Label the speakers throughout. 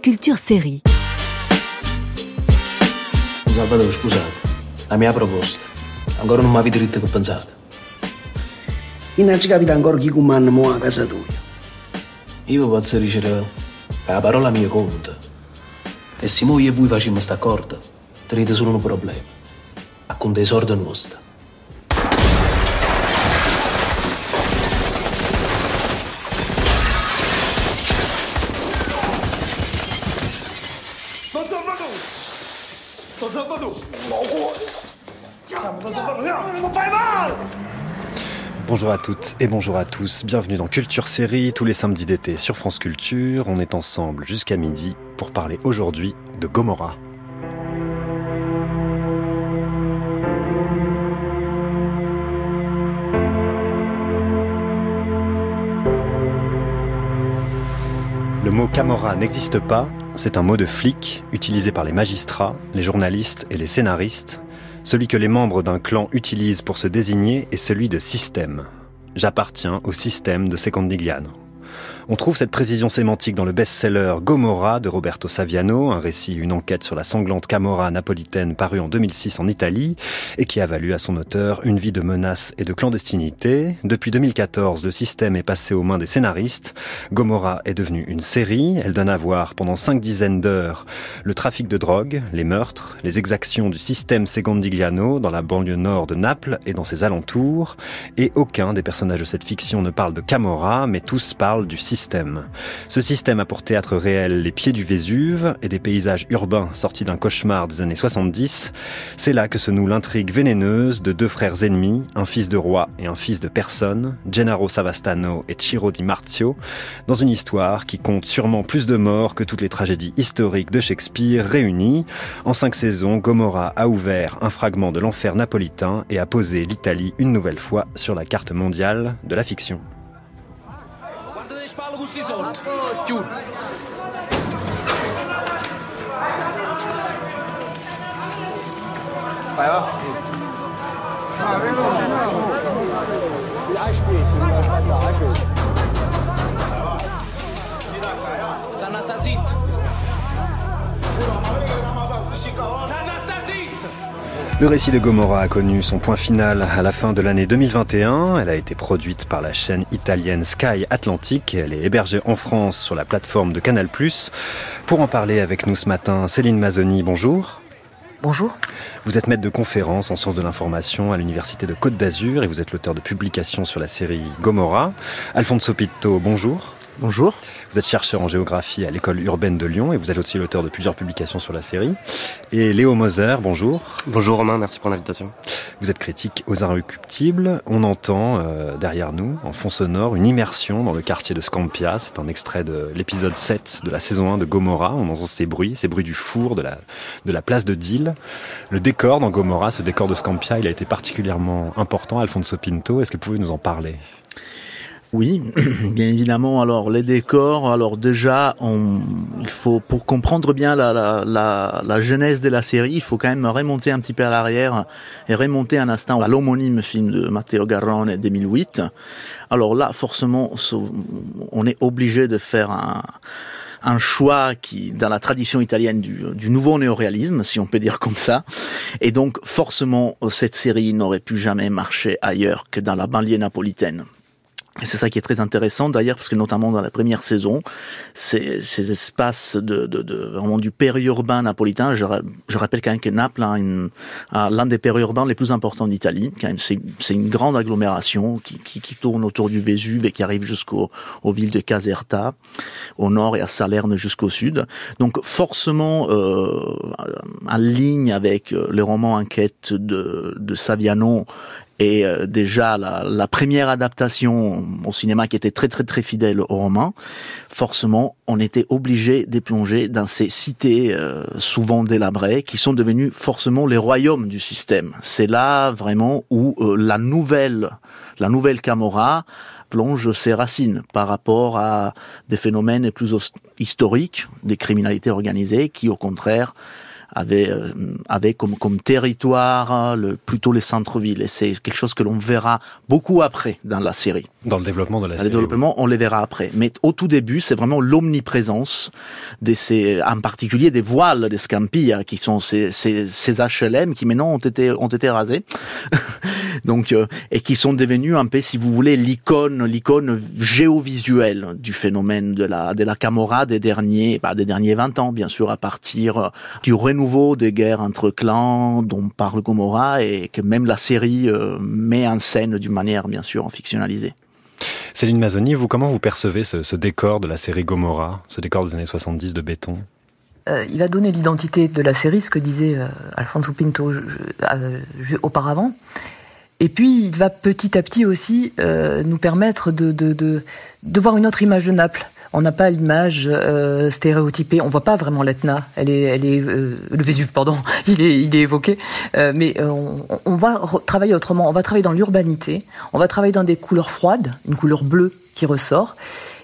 Speaker 1: Culture Série.
Speaker 2: Salvatore, scusate, la mia proposta. Ancora non mi avete detto che pensate.
Speaker 3: E non ci capita ancora chi comanda mo a casa tua.
Speaker 2: Io posso dire che la parola mia conta. E se noi e voi facciamo sta accordo, tenete solo un problema. A conto i soldi nostri.
Speaker 4: Bonjour à toutes et bonjour à tous, bienvenue dans Culture Série, tous les samedis d'été sur France Culture. On est ensemble jusqu'à midi pour parler aujourd'hui de Gomorrah. Le mot Camorra n'existe pas, c'est un mot de flic utilisé par les magistrats, les journalistes et les scénaristes. Celui que les membres d'un clan utilisent pour se désigner est celui de système. J'appartiens au système de Secondigliano. On trouve cette précision sémantique dans le best-seller Gomorra de Roberto Saviano, un récit, une enquête sur la sanglante Camorra napolitaine paru en 2006 en Italie et qui a valu à son auteur une vie de menaces et de clandestinité. Depuis 2014, le système est passé aux mains des scénaristes. Gomorra est devenue une série. Elle donne à voir pendant cinq dizaines d'heures le trafic de drogue, les meurtres, les exactions du système Secondigliano dans la banlieue nord de Naples et dans ses alentours. Et aucun des personnages de cette fiction ne parle de Camorra, mais tous parlent du système Ce système a pour théâtre réel les pieds du Vésuve et des paysages urbains sortis d'un cauchemar des années 70. C'est là que se noue l'intrigue vénéneuse de deux frères ennemis, un fils de roi et un fils de personne, Gennaro Savastano et Ciro Di Marzio, dans une histoire qui compte sûrement plus de morts que toutes les tragédies historiques de Shakespeare réunies. En cinq saisons, Gomorra a ouvert un fragment de l'enfer napolitain et a posé l'Italie une nouvelle fois sur la carte mondiale de la fiction.
Speaker 5: Marcus und Jude. Feuer.
Speaker 4: Le récit de Gomorra a connu son point final à la fin de l'année 2021. Elle a été produite par la chaîne italienne Sky Atlantic. Elle est hébergée en France sur la plateforme de Canal+. Pour en parler avec nous ce matin, Céline Mazzoni, bonjour.
Speaker 6: Bonjour.
Speaker 4: Vous êtes maître de conférence en sciences de l'information à l'Université de Côte d'Azur et vous êtes l'auteur de publications sur la série Gomorra. Alfonso Pitto, bonjour.
Speaker 6: Bonjour.
Speaker 4: Vous êtes chercheur en géographie à l'école urbaine de Lyon et vous êtes aussi l'auteur de plusieurs publications sur la série. Et Léo Moser, bonjour.
Speaker 7: Bonjour Romain, merci pour l'invitation.
Speaker 4: Vous êtes critique aux Inrecuptibles. On entend euh, derrière nous, en fond sonore, une immersion dans le quartier de Scampia. C'est un extrait de l'épisode 7 de la saison 1 de Gomorra. On entend ces bruits, ces bruits du four, de la, de la place de Deal. Le décor dans Gomorra, ce décor de Scampia, il a été particulièrement important. Alfonso Pinto, est-ce que vous pouvez nous en parler?
Speaker 6: Oui, bien évidemment. Alors les décors, alors déjà, il faut pour comprendre bien la, la, genèse de la série, il faut quand même remonter un petit peu à l'arrière et remonter un instant à l'homonyme film de Matteo Garrone 2008. Alors là, forcément, on est obligé de faire un un choix qui, dans la tradition italienne du, du nouveau néoréalisme, si on peut dire comme ça. Et donc, forcément, cette série n'aurait pu jamais marcher ailleurs que dans la banlieue napolitaine. C'est ça qui est très intéressant d'ailleurs parce que notamment dans la première saison, ces, ces espaces de, de, de, vraiment du périurbain napolitain. Je, je rappelle quand même que Naples a, a l'un des périurbains les plus importants d'Italie. Quand même, c'est, une grande agglomération qui, qui, qui, tourne autour du Vésuve et qui arrive jusqu'aux aux villes de Caserta au nord et à Salerne jusqu'au sud. Donc forcément euh, en ligne avec le roman Enquête de, de Saviano et euh, déjà la, première adaptation au cinéma qui était très très très fidèle au roman, forcément on était obligé de plonger dans ces cités euh, souvent délabrées qui sont devenues forcément les royaumes du système. C'est là vraiment où euh, la nouvelle la nouvelle Camorra plonge ses racines par rapport à des phénomènes plus historiques, des criminalités organisées qui au contraire avait euh, avait comme comme territoire le plutôt les centres-villes et c'est quelque chose que l'on verra beaucoup après dans la série.
Speaker 4: Dans le développement de la
Speaker 6: Dans
Speaker 4: série.
Speaker 6: le développement, on les verra après. Mais au tout début, c'est vraiment l'omniprésence de ces, en particulier des voiles des Scampi, hein, qui sont ces, ces, ces HLM qui maintenant ont été ont été rasés, donc euh, et qui sont devenus un peu, si vous voulez, l'icône l'icône géovisuelle du phénomène de la de la Camorra des derniers bah, des derniers 20 ans, bien sûr, à partir euh, du renouveau des guerres entre clans dont parle Gomorra et que même la série euh, met en scène d'une manière bien sûr fictionnalisée.
Speaker 4: Céline Mazzoni, vous, comment vous percevez ce, ce décor de la série Gomorrah, ce décor des années 70 de béton?
Speaker 1: Euh, il va donner l'identité de la série, ce que disait euh, Alfonso Pinto je- euh, je- auparavant. Et puis, il va petit à petit aussi euh, nous permettre de, de, de, de voir une autre image de Naples. On n'a pas l'image euh, stéréotypée. On voit pas vraiment l'Etna. Elle est, elle est euh, le Vésuve, pardon. Il est, il est évoqué. Euh, mais euh, on, on va travailler autrement. On va travailler dans l'urbanité. On va travailler dans des couleurs froides, une couleur bleue qui ressort.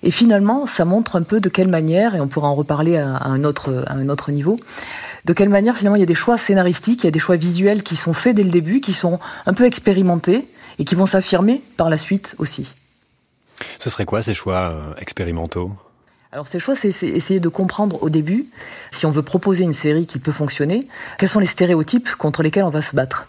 Speaker 1: Et finalement, ça montre un peu de quelle manière, et on pourra en reparler à, à un autre, à un autre niveau, de quelle manière finalement il y a des choix scénaristiques, il y a des choix visuels qui sont faits dès le début, qui sont un peu expérimentés et qui vont s'affirmer par la suite aussi.
Speaker 4: Ce serait quoi ces choix euh, expérimentaux?
Speaker 1: Alors ces choix, c'est c'est essayer de comprendre au début, si on veut proposer une série qui peut fonctionner, quels sont les stéréotypes contre lesquels on va se battre.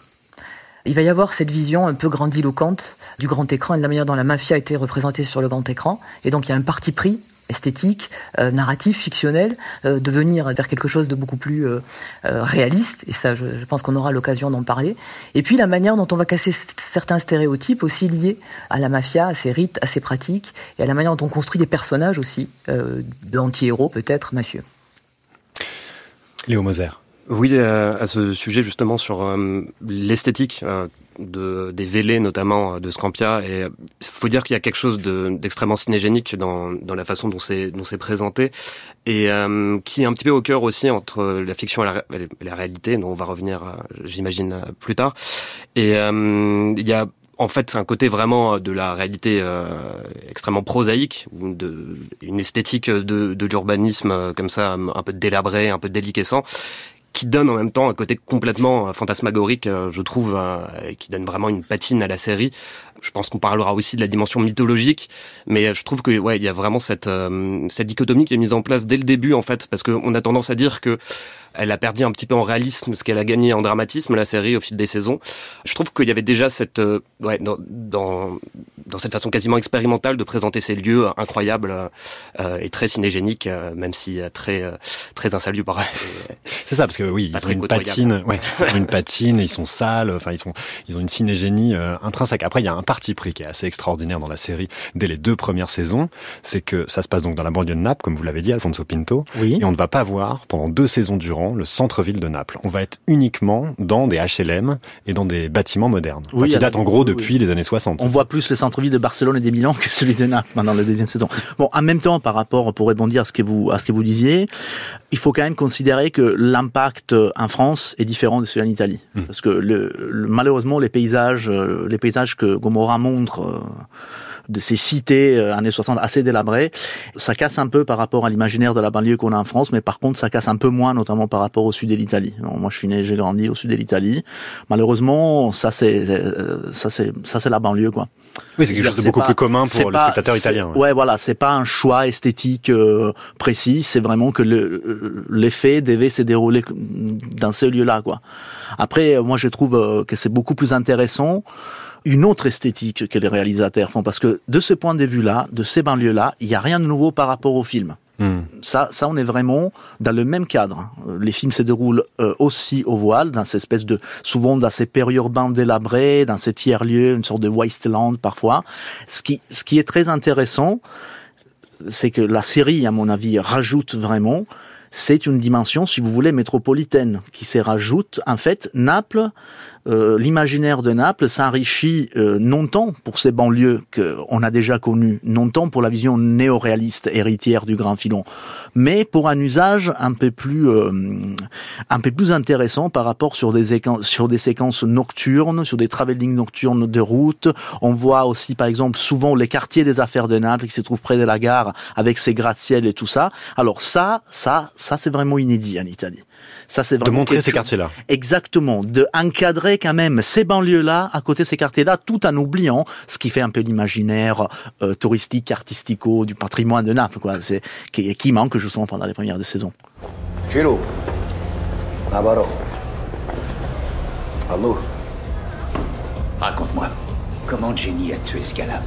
Speaker 1: Il va y avoir cette vision un peu grandiloquente du grand écran et de la manière dont la mafia a été représentée sur le grand écran. Et donc il y a un parti pris esthétique, euh, narratif, fictionnel, euh, de venir vers quelque chose de beaucoup plus euh, euh, réaliste, et ça je, je pense qu'on aura l'occasion d'en parler. Et puis la manière dont on va casser certains stéréotypes aussi liés à la mafia, à ses rites, à ses pratiques, et à la manière dont on construit des personnages aussi, euh, d'anti-héros peut-être, mafieux.
Speaker 4: Léo Moser.
Speaker 7: Oui, euh, à ce sujet justement sur euh, l'esthétique euh, de, des vélés notamment euh, de Scampia, et il faut dire qu'il y a quelque chose de- d'extrêmement cinégénique dans, dans la façon dont c'est dont c'est présenté, et euh, qui est un petit peu au cœur aussi entre la fiction et la, la réalité, dont on va revenir, euh, j'imagine, euh, plus tard. Et euh, il y a en fait, c'est un côté vraiment de la réalité euh, extrêmement prosaïque, de une esthétique de, de l'urbanisme euh, comme ça, un peu délabré, un peu déliquescent, qui donne en même temps un côté complètement euh, fantasmagorique, euh, je trouve, euh, et qui donne vraiment une patine à la série. Je pense qu'on parlera aussi de la dimension mythologique, mais je trouve que ouais, il y a vraiment cette euh, cette dichotomie qui est mise en place dès le début en fait, parce qu'on a tendance à dire que elle a perdu un petit peu en réalisme ce qu'elle a gagné en dramatisme la série au fil des saisons. Je trouve qu'il y avait déjà cette euh, ouais dans, dans dans cette façon quasiment expérimentale de présenter ces lieux incroyables euh, et très cinégéniques, euh, même si euh, très euh, très insalubres.
Speaker 4: C'est ça, parce que oui, ils ont une patine, ouais, ils ont une patine, ils sont sales, enfin ils sont, ils ont une cinégénie euh, intrinsèque. Après, il y a un parti pris qui est assez extraordinaire dans la série dès les deux premières saisons, c'est que ça se passe donc dans la banlieue de Naples, comme vous l'avez dit, Alfonso Pinto,
Speaker 6: Oui.
Speaker 4: et on ne va pas voir pendant deux saisons durant le centre-ville de Naples. On va être uniquement dans des HLM et dans des bâtiments modernes,
Speaker 6: Oui,
Speaker 4: qui datent en gros
Speaker 6: oui,
Speaker 4: depuis les années 60.
Speaker 6: On voit plus le centre-ville de Barcelone et des Milan que celui de Naples dans la deuxième saison. Bon, en même temps, par rapport, pour rebondir à ce que vous, à ce que vous disiez, il faut quand même considérer que l'impact en France est différent de celui en Italie.
Speaker 4: Mm.
Speaker 6: Parce que le, le- malheureusement, les paysages, euh, les paysages que Gomorra montre, euh, de ces cités euh, années 60 assez délabrées, ça casse un peu par rapport à l'imaginaire de la banlieue qu'on a en France, mais par contre ça casse un peu moins, notamment par rapport au sud de l'Italie. Moi, je suis né, j'ai grandi au sud de l'Italie. Malheureusement, ça c'est euh, ça c'est ça c'est la banlieue quoi.
Speaker 4: Oui, c'est quelque chose de beaucoup
Speaker 6: pas-
Speaker 4: plus commun pour le spectateur italien. ouais.
Speaker 6: Ouais, voilà, c'est pas un choix esthétique euh, précis, c'est vraiment que le l'effet devait se dérouler dans ce lieu-là, quoi. Après, moi, je trouve que c'est beaucoup plus intéressant une autre esthétique que les réalisateurs font, parce que de ce point de vue-là, de ces banlieues-là, il y a rien de nouveau par rapport au film.
Speaker 4: Hmm.
Speaker 6: Ça, ça, on est vraiment dans le même cadre. Les films se déroulent euh, aussi au voile, dans cette espèce de, souvent dans ces périurbains délabrés, dans ces tiers-lieux, une sorte de wasteland parfois. Ce qui, ce qui est très intéressant, c'est que la série, à mon avis, rajoute vraiment, c'est une dimension, si vous voulez, métropolitaine, qui se rajoute. En fait, Naples, euh, l'imaginaire de Naples s'enrichit euh, non tant pour ces banlieues qu'on a déjà connues, non tant pour la vision néo-réaliste héritière du grand filon, mais pour un usage un peu plus, euh, un peu plus intéressant par rapport sur des, sur des séquences nocturnes, sur des travelling nocturnes de route. On voit aussi, par exemple, souvent les quartiers des affaires de Naples qui se trouvent près de la gare avec ses gratte-ciel et tout ça. Alors ça, ça, ça c'est vraiment inédit en Italie. Ça, c'est
Speaker 4: de montrer ces quartiers-là.
Speaker 6: Exactement, de encadrer quand même ces banlieues-là à côté de ces quartiers-là, tout en oubliant ce qui fait un peu l'imaginaire euh, touristique, artistico du patrimoine de Naples, quoi. C'est qui, qui manque justement pendant les premières des saisons.
Speaker 3: Giro, Navarro. Allô
Speaker 8: Raconte-moi, comment Jenny a tué ce gars-là?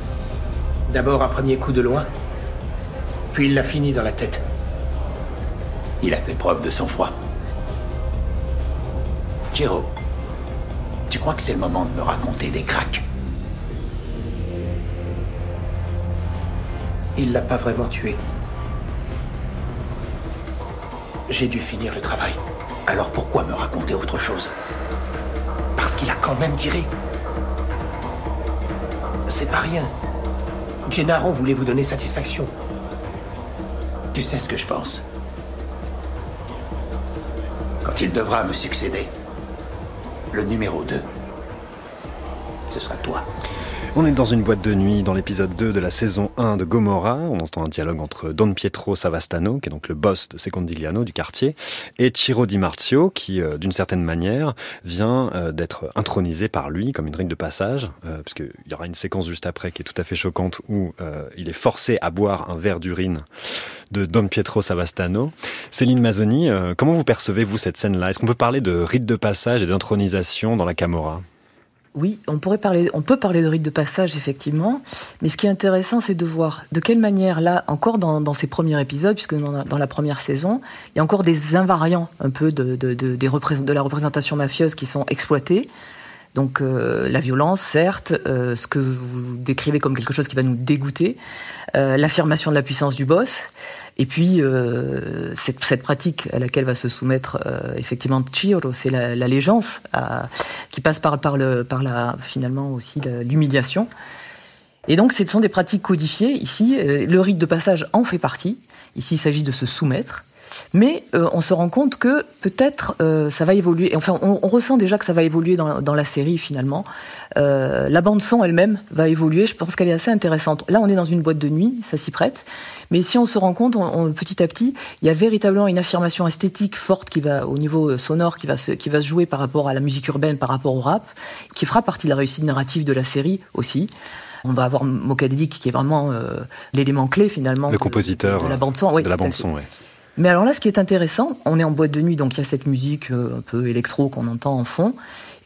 Speaker 9: D'abord un premier coup de loin, puis il l'a fini dans la tête.
Speaker 8: Il a fait preuve de sang-froid. Jero, tu crois que c'est le moment de me raconter des cracks
Speaker 9: Il l'a pas vraiment tué. J'ai dû finir le travail.
Speaker 8: Alors pourquoi me raconter autre chose?
Speaker 9: Parce qu'il a quand même tiré. C'est pas rien. Gennaro voulait vous donner satisfaction.
Speaker 8: Tu sais ce que je pense? Quand il devra me succéder, le numéro 2, ce sera toi.
Speaker 4: On est dans une boîte de nuit dans l'épisode 2 de la saison 1 de Gomorra. On entend un dialogue entre Don Pietro Savastano, qui est donc le boss de Secondigliano du quartier, et Ciro Di Marzio, qui, euh, d'une certaine manière, vient euh, d'être intronisé par lui comme une rite de passage, euh, puisqu'il y aura une séquence juste après qui est tout à fait choquante où il est forcé à boire un verre d'urine de Don Pietro Savastano. Céline Mazzoni, comment vous percevez-vous cette scène-là? Est-ce qu'on peut parler de rite de passage et d'intronisation dans la Camorra?
Speaker 1: Oui, on pourrait parler, on peut parler de rite de passage effectivement, mais ce qui est intéressant, c'est de voir de quelle manière là, encore dans, ces premiers épisodes, puisque dans la, première saison, il y a encore des invariants un peu de, de, de, de la représentation mafieuse qui sont exploités. Donc euh, la violence, certes, euh, ce que vous décrivez comme quelque chose qui va nous dégoûter, euh, l'affirmation de la puissance du boss, et puis, euh, cette, pratique à laquelle va se soumettre euh, effectivement Chiro, c'est l'allégeance la, qui passe par, par la, finalement aussi l'humiliation. Et donc, ce sont des pratiques codifiées. Ici, euh, le rite de passage en fait partie. Ici, il s'agit de se soumettre. Mais euh, on se rend compte que peut-être euh, ça va évoluer. Enfin, on, on, ressent déjà que ça va évoluer dans, dans la série finalement. Euh, la bande son elle-même va évoluer. Je pense qu'elle est assez intéressante. Là, on est dans une boîte de nuit, ça s'y prête. Mais si on se rend compte, on, petit à petit, il y a véritablement une affirmation esthétique forte qui va au niveau sonore, qui va se, qui va se jouer par rapport à la musique urbaine, par rapport au rap, qui fera partie de la réussite narrative de la série aussi. On va avoir Mokadelic qui est vraiment euh, l'élément clé finalement.
Speaker 4: Le compositeur
Speaker 1: de, la bande son. Oui,
Speaker 4: de la bande son, oui.
Speaker 1: Mais alors là, ce qui est intéressant, on est en boîte de nuit, donc il y a cette musique euh, un peu électro qu'on entend en fond.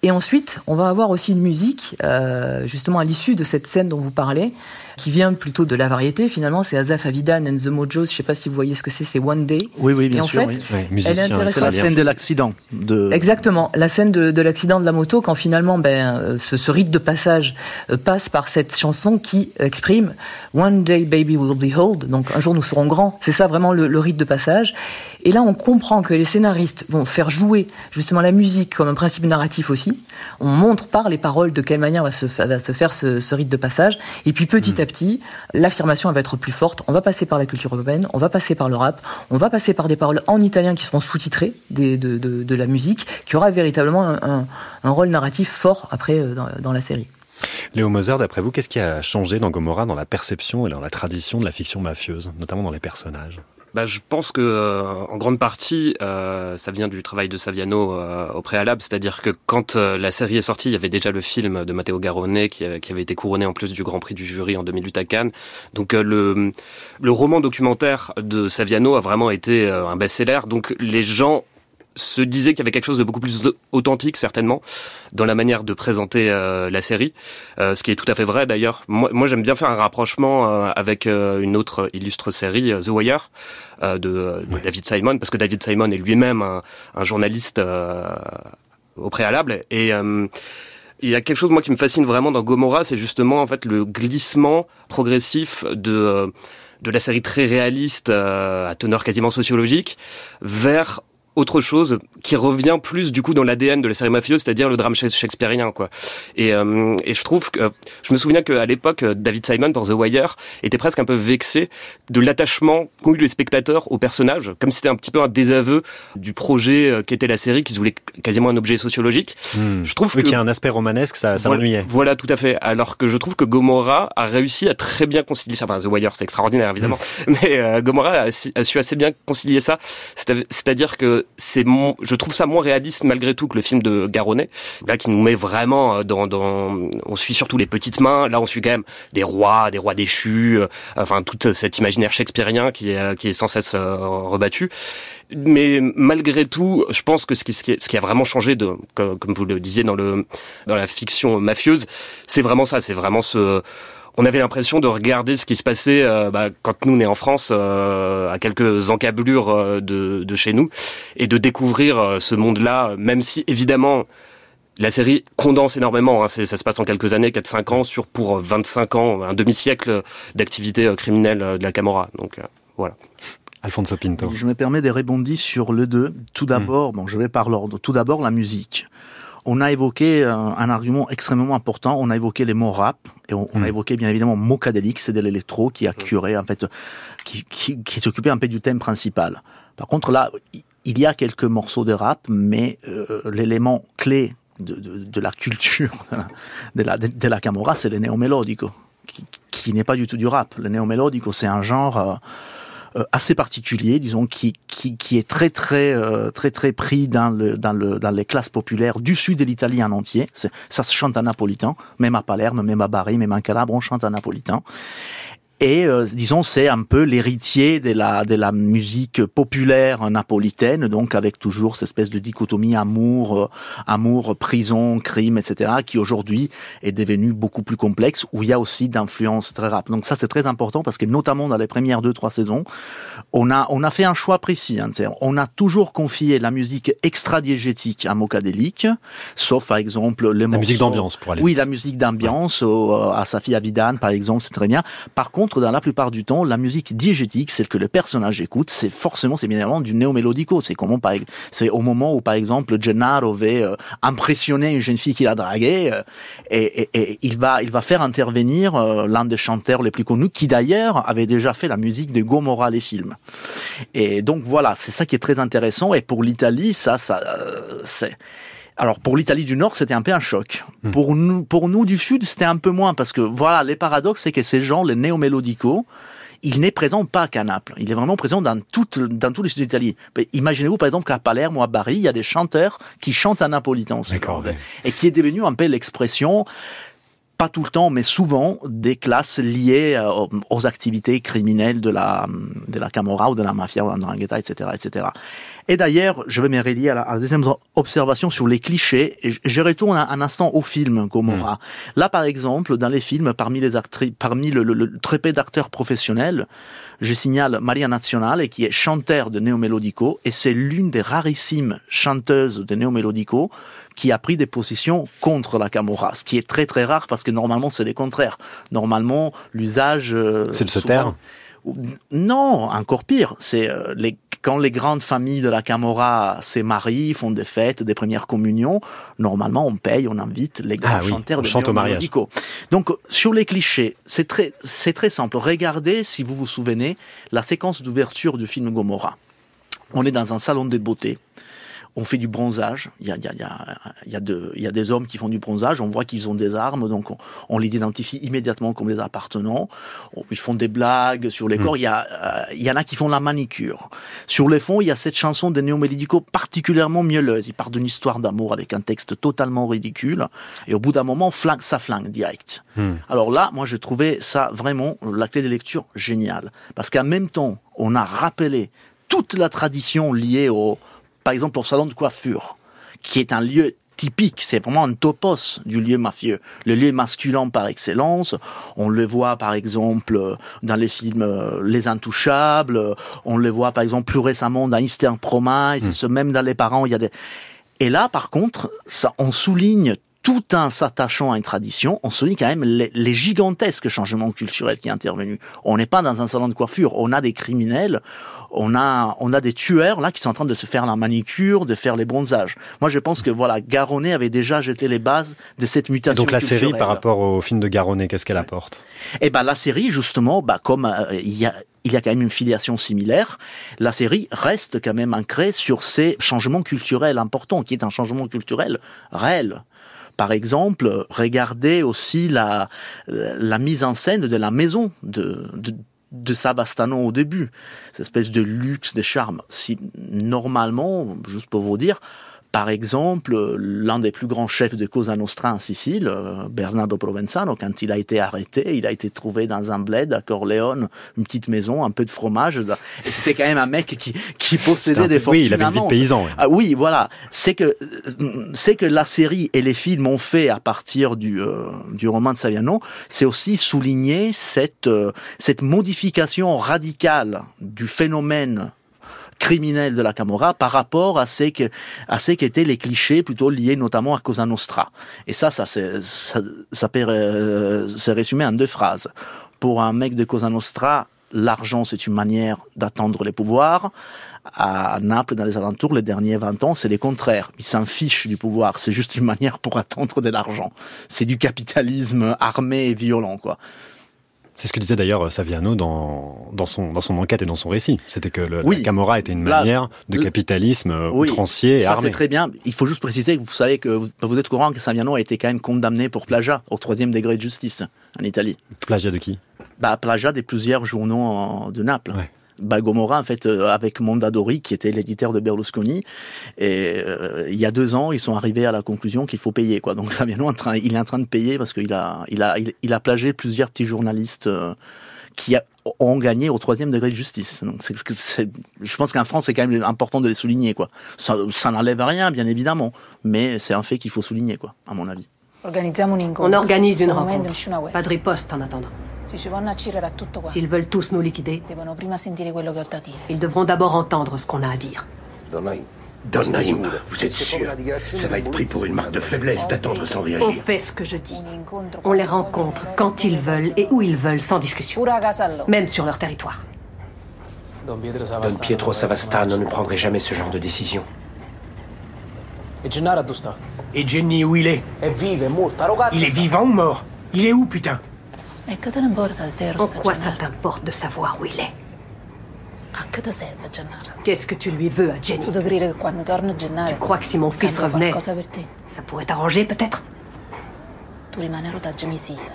Speaker 1: Et ensuite, on va avoir aussi une musique, euh, justement à l'issue de cette scène dont vous parlez, qui vient plutôt de la variété finalement. C'est Azaf Avidan and the Mojos. Je sais pas si vous voyez ce que c'est. C'est One Day.
Speaker 6: Oui, oui, bien
Speaker 1: et en
Speaker 6: sûr.
Speaker 1: Fait,
Speaker 6: oui.
Speaker 4: Oui,
Speaker 6: c'est la scène de l'accident. De...
Speaker 1: Exactement, la scène de, de l'accident de la moto quand finalement, ben, euh, ce, ce rite de passage euh, passe par cette chanson qui exprime One Day Baby Will Be Old. Donc un jour nous serons grands. C'est ça vraiment le, le rite de passage. Et là, on comprend que les scénaristes vont faire jouer justement la musique comme un principe narratif aussi. On montre par les paroles de quelle manière va se, va se faire ce, ce rite de passage. Et puis petit à petit, l'affirmation va être plus forte. On va passer par la culture urbaine, on va passer par le rap, on va passer par des paroles en italien qui seront sous-titrées de, de, de, la musique, qui aura véritablement un, un, un rôle narratif fort après euh, dans, dans la série.
Speaker 4: Léo Moser, d'après vous, qu'est-ce qui a changé dans Gomorrah, dans la perception et dans la tradition de la fiction mafieuse, notamment dans les personnages?
Speaker 7: Bah, je pense que euh, en grande partie, euh, ça vient du travail de Saviano euh, au préalable, c'est-à-dire que quand euh, la série est sortie, il y avait déjà le film de Matteo Garone qui, qui, avait été couronné en plus du Grand Prix du jury en 2008 à Cannes. Donc le le roman documentaire de Saviano a vraiment été un best-seller. Donc les gens se disait qu'il y avait quelque chose de beaucoup plus authentique certainement dans la manière de présenter euh, la série, euh, ce qui est tout à fait vrai d'ailleurs. Moi, moi j'aime bien faire un rapprochement euh, avec euh, une autre illustre série, The Wire, de, de oui. David Simon, parce que David Simon est lui-même un, un, journaliste au préalable et il y a quelque chose moi qui me fascine vraiment dans Gomorrah, c'est justement en fait le glissement progressif de de la série très réaliste à teneur quasiment sociologique vers autre chose qui revient plus du coup dans l'ADN de la série mafieuse, c'est-à-dire le drame shakespearien quoi. Et, euh, et je trouve que je me souviens qu'à l'époque David Simon pour The Wire était presque un peu vexé de l'attachement qu'ont eu les spectateurs au personnage, comme si c'était un petit peu un désaveu du projet euh, qu'était la série, qui se voulait quasiment un objet sociologique.
Speaker 4: Mmh. Je trouve oui, que qu'il y a un aspect romanesque, ça, ça
Speaker 7: voilà,
Speaker 4: m'ennuyait.
Speaker 7: Voilà, tout à fait. Alors que je trouve que Gomorrah a réussi à très bien concilier ça. Enfin, The Wire, c'est extraordinaire évidemment, mmh. mais euh, Gomorrah a, a, su assez bien concilier ça. C'est-à-dire que c'est mon, je trouve ça moins réaliste malgré tout que le film de Garonnet, là qui nous met vraiment euh, dans, dans, on suit surtout les petites mains. Là, on suit quand même des rois, des rois déchus, euh, enfin tout cet imaginaire shakespearien qui est qui est sans cesse rebattu. Mais malgré tout, je pense que ce qui, ce qui, a vraiment changé, de, comme, comme vous le disiez dans le dans la fiction mafieuse, c'est vraiment ça. C'est vraiment ce on avait l'impression de regarder ce qui se passait euh, bah, quand nous on est en France, euh, à quelques encablures euh, de, de, chez nous, et de découvrir ce monde-là, même si évidemment la série condense énormément. Hein, ça se passe en quelques années, 4-5 ans, sur pour 25 ans, un demi-siècle d'activité criminelle de la Camorra. Donc voilà.
Speaker 4: Alfonso Pinto.
Speaker 6: Je me permets de rebondir sur le deux. Tout d'abord, bon, je vais par l'ordre. Tout d'abord, la musique on a évoqué un, un, argument extrêmement important. On a évoqué les mots rap et on, a hmm. évoqué bien évidemment Mocadelic, c'est de l'électro qui a hmm. curé en fait, qui, qui, qui s'occupait un peu du thème principal. Par contre là, il y a quelques morceaux de rap, mais euh, l'élément clé de, de, de, la culture de la, de, la Camorra, c'est le néo-mélodico, qui, qui n'est pas du tout du rap. Le néo-mélodico, c'est un genre euh, euh, assez particulier, disons, qui, qui, qui est très très euh, très très pris dans le dans le dans les classes populaires du sud de l'Italie en entier. Ça se chante en napolitain, même à Palerme, même à Bari, même en Calabre, on chante en napolitain. Et euh, disons, c'est un peu l'héritier de la de la musique populaire napolitaine, donc avec toujours cette espèce de dichotomie amour, euh, amour, prison, crime, etc., qui aujourd'hui est devenu beaucoup plus complexe, où il y a aussi d'influence très rap. Donc ça, c'est très important parce que notamment dans les premières deux trois saisons, on a on a fait un choix précis. Hein, on a toujours confié la musique extra-diégétique à Mocadélique, sauf par exemple les
Speaker 4: la musique d'ambiance pour aller.
Speaker 6: Oui, la musique d'ambiance euh, à Safi Avidan, par exemple, c'est très bien. Par contre dans la plupart du temps, la musique diégétique, celle que le personnage écoute, c'est forcément, c'est bien évidemment du néo-mélodico. C'est comment, c'est au moment où, par exemple, Gennaro veut euh, impressionner une jeune fille qu'il a draguée, euh, et, et, il va, il va faire intervenir euh, l'un des chanteurs les plus connus, qui d'ailleurs avait déjà fait la musique de Gomorra les films. Et donc voilà, c'est ça qui est très intéressant. Et pour l'Italie, ça, ça, c'est alors pour l'Italie du Nord, c'était un peu un choc. Hmm. Pour nous, pour nous du Sud, c'était un peu moins parce que voilà, les paradoxes, c'est que ces gens, les néo-mélodicaux, il n'est présent pas qu'à Naples. Il est vraiment présent dans toute, dans tous les sud d'Italie. Imaginez-vous, par exemple, qu'à Palerme ou à Bari, il y a des chanteurs qui chantent en napolitain. Et qui est devenu un peu l'expression pas tout le temps, mais souvent, des classes liées euh, aux activités criminelles de la, de la Camorra ou de la mafia ou de la etc., etc. Et d'ailleurs, je vais me relier à la, deuxième observation sur les clichés. Et je retourne un, instant au film Gomorra. Hmm. Là, par exemple, dans les films, parmi les actrices, parmi le, le, le peu d'acteurs professionnels, je signale Maria Nazionale, qui est chanteur de néo-mélodico, et c'est l'une des rarissimes chanteuses de néo-mélodico qui a pris des positions contre la Camorra, ce qui est très très rare parce que normalement c'est le contraire. Normalement, l'usage...
Speaker 4: Euh, c'est de se taire
Speaker 6: non, encore pire. C'est euh, les, quand les grandes familles de la Camorra se marient, font des fêtes, des premières communions. Normalement, on paye, on invite les grands ah chanteurs de chante au mariage. Donc, sur les clichés, c'est très, c'est très simple. Regardez, si vous vous souvenez, la séquence d'ouverture du film Gomorra. On est dans un salon de beauté on fait du bronzage. Il y a, il y a, il y a, de, il y a des hommes qui font du bronzage. On voit qu'ils ont des armes, donc on, les identifie immédiatement comme les appartenants. Ils font des blagues sur les hmm. corps. Il y, a, euh, il y en a qui font la manicure. Sur les fonds, il y a cette chanson de Néo Médico particulièrement mielleuse. Il part d'une histoire d'amour avec un texte totalement ridicule. Et au bout d'un moment, flingue, ça flingue direct. Hmm. Alors là, moi, j'ai trouvé ça vraiment la clé de lecture géniale. Parce qu'en même temps, on a rappelé toute la tradition liée au, par exemple au salon de coiffure, qui est un lieu typique, c'est vraiment un topos du lieu mafieux, le lieu masculin par excellence. On le voit par exemple dans les films euh, Les Intouchables, on le voit par exemple plus récemment dans Eastern Promise, mm. même dans Les Parents, il y a des... Et là, par contre, ça, on souligne tout en s'attachant à une tradition, on souligne quand même les, gigantesques changements culturels qui sont intervenus. On n'est pas dans un salon de coiffure, on a des criminels, on a, on a des tueurs là qui sont en train de se faire la manicure, de faire les bronzages. Moi, je pense que voilà, Garonnet avait déjà jeté les bases de cette mutation.
Speaker 4: Donc la série, par rapport au film de Garonnet, qu'est-ce qu'elle apporte?
Speaker 6: Eh ben, la série, justement, bah, comme euh, il y a il y a quand même une filiation similaire. La série reste quand même ancrée sur ces changements culturels importants, qui est un changement culturel réel. Par exemple, regardez aussi la, la mise en scène de la maison de, de Sabastano au début, cette espèce de luxe, de charme. Si normalement, juste pour vous dire, par exemple, l'un des plus grands chefs de Cosa Nostra en Sicile, euh, Bernardo Provenzano, quand il a été arrêté, il a été trouvé dans un bled à Corleone, une petite maison, un peu de fromage. Et c'était quand même un mec qui, qui possédait des fortunes
Speaker 4: Oui, il avait une vie de paysan.
Speaker 6: Ah, oui, voilà. C'est que, c'est que la série et les films ont fait à partir du, euh, du roman de Saviano, c'est aussi souligner cette, euh, cette modification radicale du phénomène criminel de la Camorra par rapport à ce que à ce qu'étaient les clichés plutôt liés notamment à Cosa Nostra. Et ça, ça, ça, ça peut euh, se résumer en deux phrases. Pour un mec de Cosa Nostra, l'argent c'est une manière d'attendre les pouvoirs. À Naples, dans les alentours, les derniers 20 ans, c'est le contraire. Ils s'en fichent du pouvoir. C'est juste une manière pour attendre de l'argent. C'est du capitalisme armé et violent, quoi.
Speaker 4: C'est ce que disait d'ailleurs Saviano dans, dans, son, dans son enquête et dans son récit. C'était que le, la Camorra était une manière de capitalisme euh, outrancier et
Speaker 6: ça,
Speaker 4: armé.
Speaker 6: c'est très bien. Il faut juste préciser que vous savez que vous, vous êtes au courant que Saviano a été quand même condamné pour plagiat au troisième degré de justice en Italie.
Speaker 4: Plagiat de qui?
Speaker 6: Bah, Plagiat des plusieurs journaux de Naples. Ouais bah, Gomorra, en fait, euh, avec Mondadori, qui était l'éditeur de Berlusconi, et euh, il y a deux ans, ils sont arrivés à la conclusion qu'il faut payer, quoi. Donc, Fabiano, en train, il est en train de payer parce qu'il a, il a, il, a plagié plusieurs petits journalistes euh, qui a, ont gagné au troisième degré de justice. Donc, c'est, c'est, je pense qu'en France, c'est quand même important de les souligner, quoi. Ça, ça n'enlève rien, bien évidemment, mais c'est un fait qu'il faut souligner, quoi, à mon avis.
Speaker 10: On organise une rencontre. Pas de riposte en attendant. S'ils veulent tous nous liquider, ils devront d'abord entendre ce qu'on a à dire.
Speaker 11: Donnaïm, vous êtes sûr Ça va être pris pour une marque de faiblesse d'attendre sans réagir.
Speaker 10: On fait ce que je dis. On les rencontre quand ils veulent et où ils veulent, sans discussion. Même sur leur territoire.
Speaker 2: Don Pietro Savastano. Ne prendrait jamais ce genre de décision.
Speaker 9: Et Gennaro Et Jenny, où il est? Il est vivant ou mort? Il est où, putain?
Speaker 10: En quoi ça t'importe de savoir où il est Qu'est-ce que tu lui veux à Jenny? Tu crois que si mon fils revenait, ça pourrait t'arranger peut-être?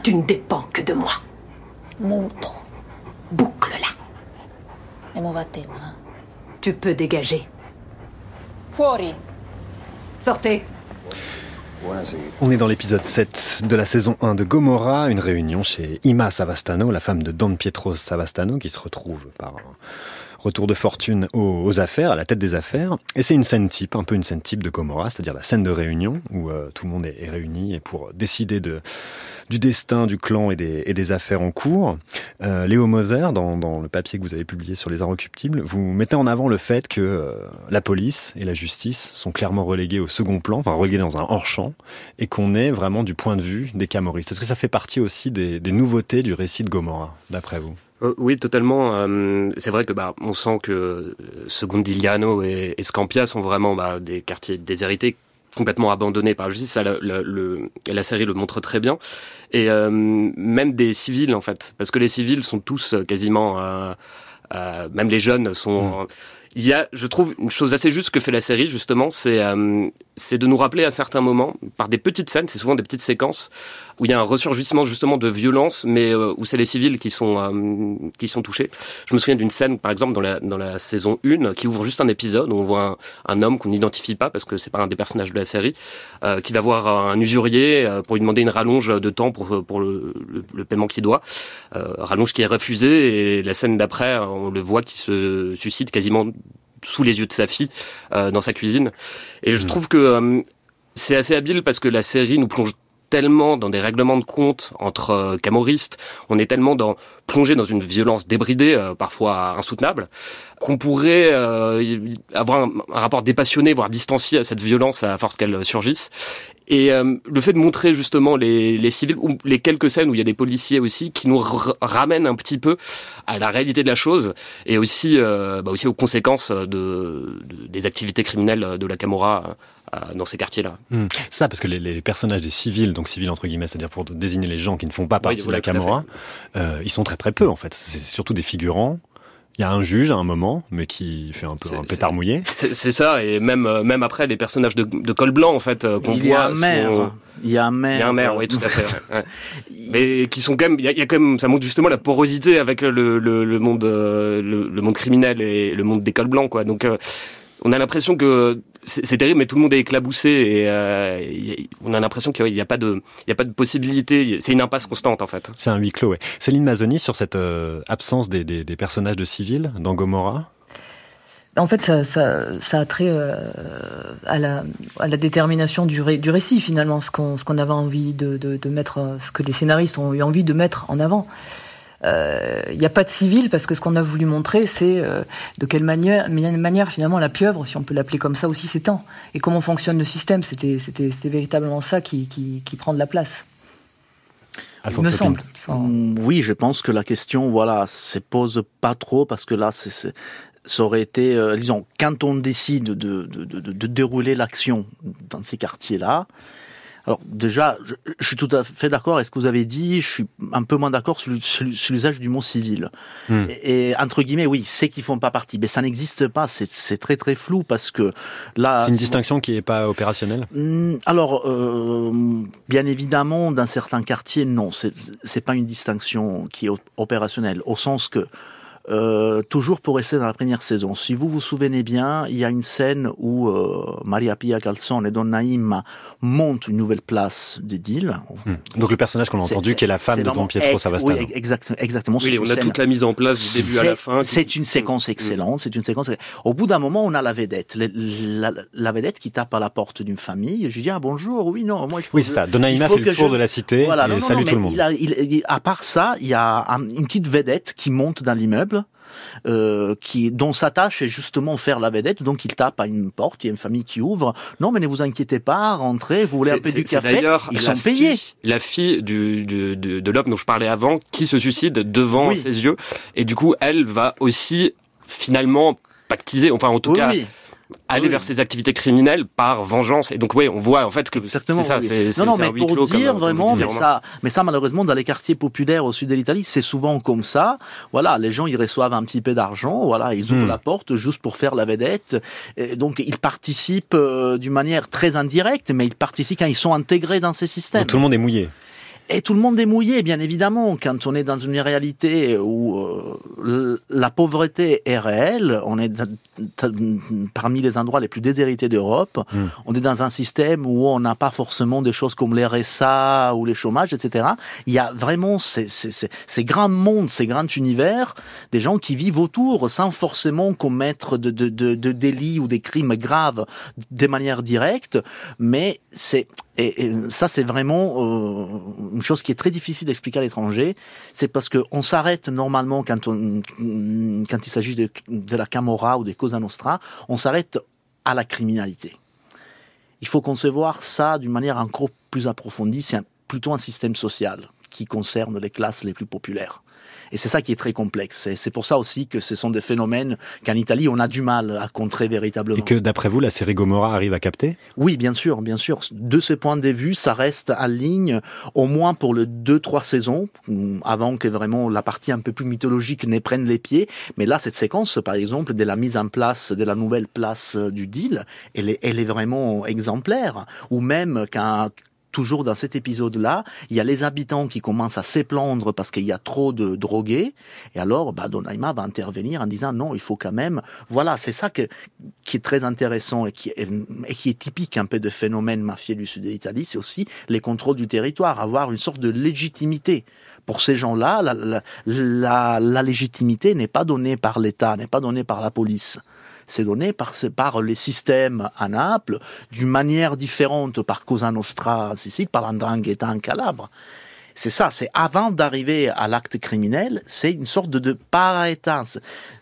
Speaker 10: Tu ne dépends que de moi. Boucle-la. Tu peux dégager.
Speaker 12: Fuori.
Speaker 10: Sortez.
Speaker 4: On est dans l'épisode 7 de la saison 1 de Gomorra, une réunion chez Ima Savastano, la femme de Don Pietro Savastano, qui se retrouve par retour de fortune aux, affaires, à la tête des affaires. Et c'est une scène type, un peu une scène type de Gomorrah, c'est-à-dire la scène de réunion où euh, tout le monde est, réuni et pour décider de, du destin du clan et des, affaires en cours. Euh, Léo Moser, dans, le papier que vous avez publié sur les inrecuptibles, vous mettez en avant le fait que euh, la police et la justice sont clairement relégués au second plan, enfin relégués dans un hors-champ, et qu'on est vraiment du point de vue des camoristes. Est-ce que ça fait partie aussi des, des nouveautés du récit de Gomorrah, d'après vous?
Speaker 7: Oui, totalement. Euh, c'est vrai que bah, on sent que euh, Secondigliano et, et Scampia sont vraiment bah, des quartiers déshérités complètement abandonnés par la justice. Ça, le, le, la série le montre très bien. Et euh, même des civils, en fait. Parce que les civils sont tous quasiment... Euh, euh, même les jeunes sont... Mm. Il y a, je trouve, une chose assez juste que fait la série, justement, c'est c'est de nous rappeler à certains moments, par des petites scènes, c'est souvent des petites séquences, où il y a un ressurgissement justement de violence, mais euh, où c'est les civils qui sont euh, qui sont touchés. Je me souviens d'une scène, par exemple, dans la dans la saison 1, qui ouvre juste un épisode où on voit un, homme qu'on n'identifie pas parce que c'est pas un des personnages de la série, euh, qui va voir un usurier pour lui demander une rallonge de temps pour pour le, le, le paiement qu'il doit, rallonge qui est refusée et la scène d'après, on le voit qui se suicide quasiment sous les yeux de sa fille dans sa cuisine. Et je mmh. trouve que c'est assez habile parce que la série nous plonge tellement dans des règlements de compte entre euh, camoristes, on est tellement dans plongé dans une violence débridée, euh, parfois insoutenable, qu'on pourrait euh, avoir un, un, rapport dépassionné, voire distancié à cette violence à force qu'elle surgisse. Et euh, le fait de montrer justement les, les, civils ou les quelques scènes où il y a des policiers aussi qui nous ramènent un petit peu à la réalité de la chose et aussi, euh, bah aussi aux conséquences de, de, des activités criminelles de la Camorra euh, dans ces quartiers-là.
Speaker 4: Mmh. Ça, parce que les, les, personnages des civils, donc civils entre guillemets, c'est-à-dire pour désigner les gens qui ne font pas partie de la Camorra, euh, ils sont très très peu en fait. C'est surtout des figurants Il y a un juge à un moment, mais qui fait un peu un pétard mouillé.
Speaker 7: C'est ça, et même euh, même après les personnages de, de col blanc en fait qu'on voit.
Speaker 6: Il y a un maire. Il y a un maire.
Speaker 7: Il y a un maire, oui, tout à fait. Ouais. Mais qui sont quand même, il y, a, quand même, ça montre justement la porosité avec le, le, le monde, le, le, monde criminel et le monde des cols blancs, quoi. Donc, on a l'impression que c'est terrible, mais tout le monde est éclaboussé et euh, on a l'impression qu'il n'y a pas de, il y a pas de possibilité. C'est une impasse constante en fait.
Speaker 4: C'est un huis clos. Ouais. Céline Mazzoni sur cette euh, absence des, des, des, personnages de civils dans Gomorrah?
Speaker 1: En fait, ça, ça, ça a trait euh, à, la, à la détermination du, ré, du récit finalement, ce qu'on qu'on avait envie de, de, de mettre, ce que les scénaristes ont eu envie de mettre en avant. Il euh, n'y a pas de civil parce que ce qu'on a voulu montrer, c'est euh, de quelle manière, manière finalement la pieuvre, si on peut l'appeler comme ça, aussi s'étend et comment fonctionne le système. C'était, c'était, véritablement ça qui, qui, qui, prend de la place. Il me semble.
Speaker 6: Mm, oui, je pense que la question, voilà, se pose pas trop parce que là, c'est, ça aurait été, euh, disons, quand on décide de, de, de, de dérouler l'action dans ces quartiers-là, alors déjà, je, je, suis tout à fait d'accord avec ce que vous avez dit. Je suis un peu moins d'accord sur, l'usage du mot civil. Hmm. Et, et, entre guillemets, oui, c'est qu'ils font pas partie, mais ça n'existe pas. C'est très très flou parce que là.
Speaker 4: C'est une distinction qui est pas opérationnelle?
Speaker 6: Hmm, alors, euh, bien évidemment, dans certains quartiers, non, c'est pas une distinction qui est opérationnelle, au sens que euh, toujours pour rester dans la première saison. Si vous vous souvenez bien, il y a une scène où euh, Maria Pia Calzone et Don Naïm montent une nouvelle place de deal.
Speaker 4: Hmm. Donc le personnage qu'on a entendu, qui est la femme de Don Pietro Savastano.
Speaker 6: Oui, exact, exactement.
Speaker 7: Oui, on a toute la mise en place du début à la fin.
Speaker 6: C'est une séquence excellente. C'est une séquence. Au bout d'un moment, on a la vedette, la, la, vedette qui tape à la porte d'une famille. Je dis ah bonjour, oui non, moi il faut.
Speaker 4: Oui, c'est ça. Don Naïm fait le tour de la cité voilà, et salue tout le monde.
Speaker 6: Il a, il, à part ça, il y a une petite vedette qui monte dans l'immeuble euh, qui dont sa tâche est justement faire la vedette. Donc il tape à une porte, il y a une famille qui ouvre. Non, mais ne vous inquiétez pas, rentrez, vous voulez un peu du café. Ils sont payés.
Speaker 7: la fille du, du, de, de l'homme dont je parlais avant, qui se suicide devant ses yeux, et du coup elle va aussi finalement pactiser, enfin en tout cas aller vers ses activités criminelles par vengeance. Et donc, oui, on voit en fait que c'est ça.
Speaker 6: c'est non, non, mais pour dire vraiment, mais ça, mais ça, malheureusement, dans les quartiers populaires au sud de l'Italie, c'est souvent comme ça. Voilà, les gens, ils reçoivent un petit peu d'argent. Voilà, ils ouvrent hmm. la porte juste pour faire la vedette. Et donc, ils participent euh, d'une manière très indirecte, mais ils participent quand ils sont intégrés dans ces systèmes.
Speaker 4: Donc, tout le monde est mouillé.
Speaker 6: Et tout le monde est mouillé, bien évidemment, quand on est dans une réalité où euh, la pauvreté est réelle, on est parmi les endroits les plus déshérités d'Europe, hmm. on est dans un système où on n'a pas forcément des choses comme les RSA ou les chômages, etc. Il y a vraiment ces, ces, ces, ces grands mondes, ces grands univers, des gens qui vivent autour sans forcément commettre de, de, de, de délits ou des crimes graves de manière directe, mais c'est et, ça, c'est vraiment euh, une chose qui est très difficile d'expliquer à l'étranger. C'est parce que on s'arrête normalement quand, on, quand il s'agit de, de, la Camorra ou des Cosa Nostra, on s'arrête à la criminalité. Il faut concevoir ça d'une manière encore plus approfondie. C'est plutôt un système social qui concerne les classes les plus populaires. Et c'est ça qui est très complexe. Et c'est pour ça aussi que ce sont des phénomènes qu'en Italie, on a du mal à contrer véritablement.
Speaker 4: Et que d'après vous, la série Gomorrah arrive à capter?
Speaker 6: Oui, bien sûr, bien sûr. De ce point de vue, ça reste en ligne au moins pour le 2-3 saisons, avant que vraiment la partie un peu plus mythologique n'ait prenne les pieds. Mais là, cette séquence, par exemple, de la mise en place de la nouvelle place du deal, elle est, elle est vraiment exemplaire. Ou même quand toujours dans cet épisode-là, il y a les habitants qui commencent à s'éplendre parce qu'il y a trop de drogués. Et alors, bah, Donaima va intervenir en disant non, il faut quand même. Voilà, c'est ça qui est très intéressant et qui, est, typique un peu de phénomène mafieux du sud de l'Italie, c'est aussi les contrôles du territoire, avoir une sorte de légitimité. Pour ces gens-là, la légitimité n'est pas donnée par l'État, n'est pas donnée par la police c'est donné par, par les systèmes à Naples, d'une manière différente par Cosa Nostra en Sicile, par l'Andrangheta en Calabre. C'est ça, c'est avant d'arriver à l'acte criminel, c'est une sorte de, de para-état,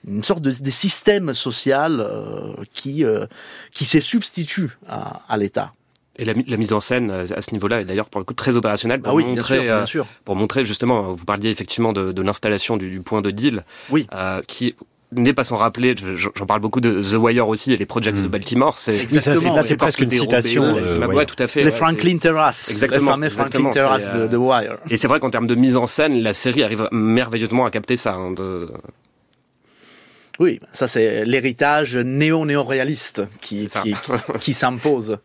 Speaker 6: une sorte de, de système social euh, qui, euh, qui se substitue à, à l'État.
Speaker 7: Et la, la, mise en scène euh, à ce niveau-là est d'ailleurs pour le coup très opérationnelle pour
Speaker 6: ah oui,
Speaker 7: montrer,
Speaker 6: bien sûr, bien sûr.
Speaker 7: pour montrer justement, vous parliez effectivement de, de l'installation du, du, point de deal,
Speaker 6: oui.
Speaker 7: euh, qui n'est pas sans rappeler, j'en parle beaucoup de The Wire aussi et les Projects de mm. Baltimore.
Speaker 4: C'est exactement. C'est presque une citation.
Speaker 7: Euh, ouais, tout à fait.
Speaker 6: Les Franklin Terrace.
Speaker 7: Exactement.
Speaker 6: Les fameux Franklin Terrace de, de, Wire.
Speaker 7: Et c'est vrai qu'en termes de mise en scène, la série arrive merveilleusement à capter ça. Hein, de...
Speaker 6: Oui, ça c'est l'héritage néo-néo-réaliste qui, qui, qui, qui s'impose.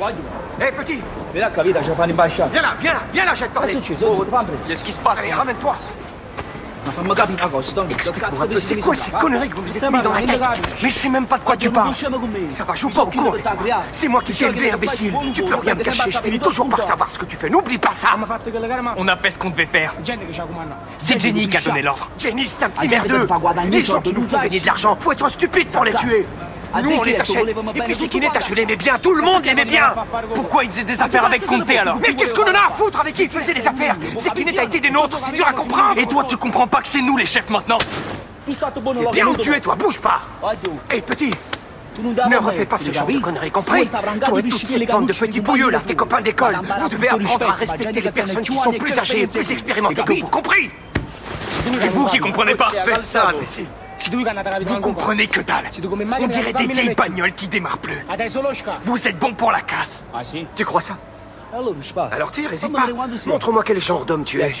Speaker 13: Hé, hey, petit Viens là, Viens là, viens là, viens là, j'ai te parler
Speaker 9: Qu'est-ce qui se passe
Speaker 13: Allez, ramène-toi Explique-moi un peu, c'est quoi ces conneries que vous vous êtes mis dans la tête Mais je sais même pas de quoi tu parles. Ça va, joue pas au con C'est moi qui t'ai élevé, imbécile. Tu peux rien me cacher, je finis toujours par savoir ce que tu fais, n'oublie pas ça.
Speaker 9: On a fait ce qu'on devait faire. C'est Jenny qui a donné l'ordre.
Speaker 13: Jenny, c'est un petit merdeux. Les gens qui nous font gagner de l'argent, faut être stupide pour les tuer nous, on les achète. Et puis Sikineta, je l'aimais bien. Tout le monde l'aimait bien.
Speaker 9: Pourquoi il faisait des affaires avec Conte alors
Speaker 13: Mais qu'est-ce qu'on en a à foutre avec qui il faisait des affaires Sikineta a été des nôtres, c'est dur à comprendre.
Speaker 9: Et toi, tu comprends pas que c'est nous les chefs maintenant
Speaker 13: T'es bien où tu es, toi, bouge pas. Hé, petit. Ne refais pas ce genre de conneries, compris Toi et toutes ces bandes de petits bouilleux là, tes copains d'école, vous devez apprendre à respecter les personnes qui sont plus âgées et plus expérimentées que vous, compris
Speaker 9: C'est vous qui comprenez pas.
Speaker 13: ça, imbécile vous comprenez que dalle On dirait des vieilles bagnoles qui démarrent plus. Vous êtes bon pour la casse. Tu crois ça alors tire, hésite pas. Montre-moi quel genre d'homme tu es.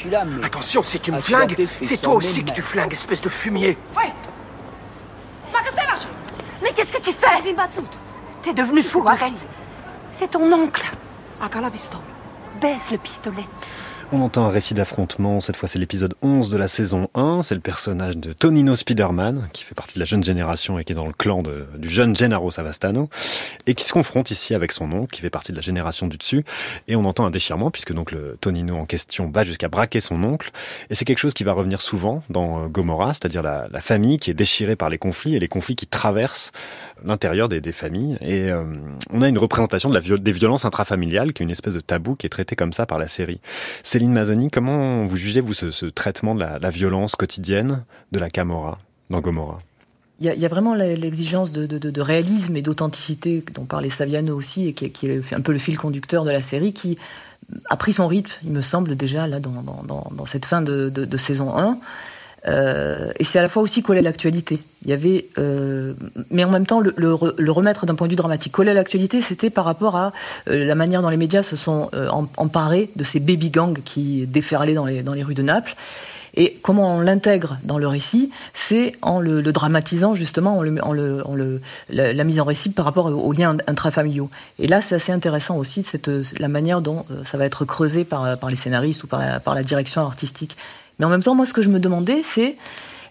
Speaker 13: Attention, si tu me flingues, c'est toi aussi que tu flingues, espèce de fumier.
Speaker 10: Ouais Mais qu'est-ce que tu fais? T'es devenu fou, arrête. C'est ton oncle. Baisse le pistolet.
Speaker 4: On entend un récit d'affrontement, cette fois c'est l'épisode 11 de la saison 1, c'est le personnage de Tonino Spiderman, qui fait partie de la jeune génération et qui est dans le clan du jeune Gennaro Savastano, et qui se confronte ici avec son oncle, qui fait partie de la génération du dessus, et on entend un déchirement, puisque donc le Tonino en question va jusqu'à braquer son oncle, et c'est quelque chose qui va revenir souvent dans euh, Gomorrah, c'est-à-dire la, famille qui est déchirée par les conflits, et les conflits qui traversent l'intérieur des, familles, et euh, on a une représentation des violences intrafamiliales, qui est une espèce de tabou qui est traité comme ça par la série. Mazzoni, comment vous jugez, vous, ce, traitement de la, violence quotidienne de la Camorra dans Gomorrah
Speaker 1: il y, a, vraiment l'exigence de, réalisme et d'authenticité dont parlait Saviano aussi, et qui, est un peu le fil conducteur de la série, qui a pris son rythme, il me semble, déjà là dans cette fin de, de saison 1. Euh, et c'est à la fois aussi coller l'actualité. Il y avait, euh, mais en même temps, le, le, le remettre d'un point de vue dramatique. Coller l'actualité, c'était par rapport à euh, la manière dont les médias se sont euh, emparés de ces baby gangs qui déferlaient dans les, dans les rues de Naples. Et comment on l'intègre dans le récit, c'est en le, le, dramatisant justement, en, le, en, le, en la, la, mise en récit par rapport aux liens intrafamiliaux. Et là, c'est assez intéressant aussi cette, la manière dont ça va être creusé par, par les scénaristes ou par la direction artistique. Mais en même temps, moi, ce que je me demandais, c'est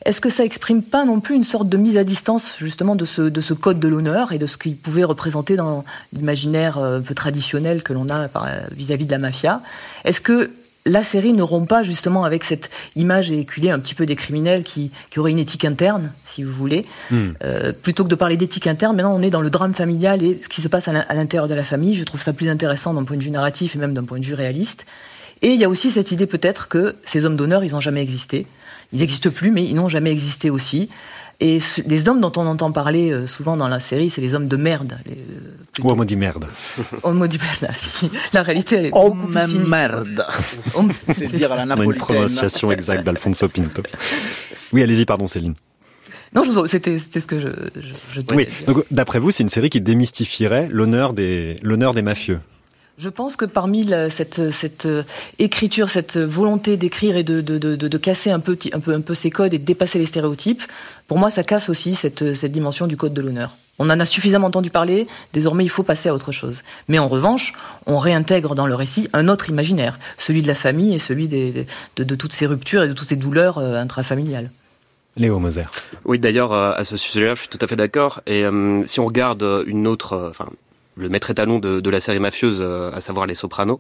Speaker 1: est-ce que ça exprime pas non plus une sorte de mise à distance justement de ce, de ce code de l'honneur et de ce qu'il pouvait représenter dans l'imaginaire un peu traditionnel que l'on a vis-à-vis -vis de la mafia? Est-ce que la série ne rompt pas justement avec cette image éculée un petit peu des criminels qui, qui auraient une éthique interne, si vous voulez, mm. euh, plutôt que de parler d'éthique interne. Maintenant, on est dans le drame familial et ce qui se passe à l'intérieur de la famille. Je trouve ça plus intéressant d'un point de vue narratif et même d'un point de vue réaliste. Et il y a aussi cette idée peut-être que ces hommes d'honneur, ils n'ont jamais existé. Ils n'existent plus, mais ils n'ont jamais existé aussi. Et les hommes dont on entend parler euh, souvent dans la série, c'est les hommes de merde. Les,
Speaker 4: Ou homo di merde.
Speaker 1: Homo di merde, si. La réalité, elle est
Speaker 6: beaucoup plus merde. C'est dire à la napolitaine.
Speaker 4: Une prononciation exacte d'Alfonso Pinto. Oui, allez-y, pardon Céline.
Speaker 1: Non, c'était ce que je, je, je
Speaker 4: Oui, donc d'après vous, c'est une série qui démystifierait l'honneur des, l'honneur des mafieux.
Speaker 1: Je pense que parmi la, cette, cette euh, écriture, cette volonté d'écrire et de, de, de, de, casser un peu, un, peu, un peu ces codes et de dépasser les stéréotypes, pour moi, ça casse aussi cette, cette dimension du code de l'honneur. On en a suffisamment entendu parler, désormais il faut passer à autre chose. Mais en revanche, on réintègre dans le récit un autre imaginaire, celui de la famille et celui des, de, de toutes ces ruptures et de toutes ces douleurs euh, intrafamiliales.
Speaker 4: Léo Moser.
Speaker 7: Oui, d'ailleurs, euh, à ce sujet-là, je suis tout à fait d'accord. Et euh, si on regarde une autre, enfin, le maître étalon de, de, la série mafieuse, euh, à savoir Les Sopranos.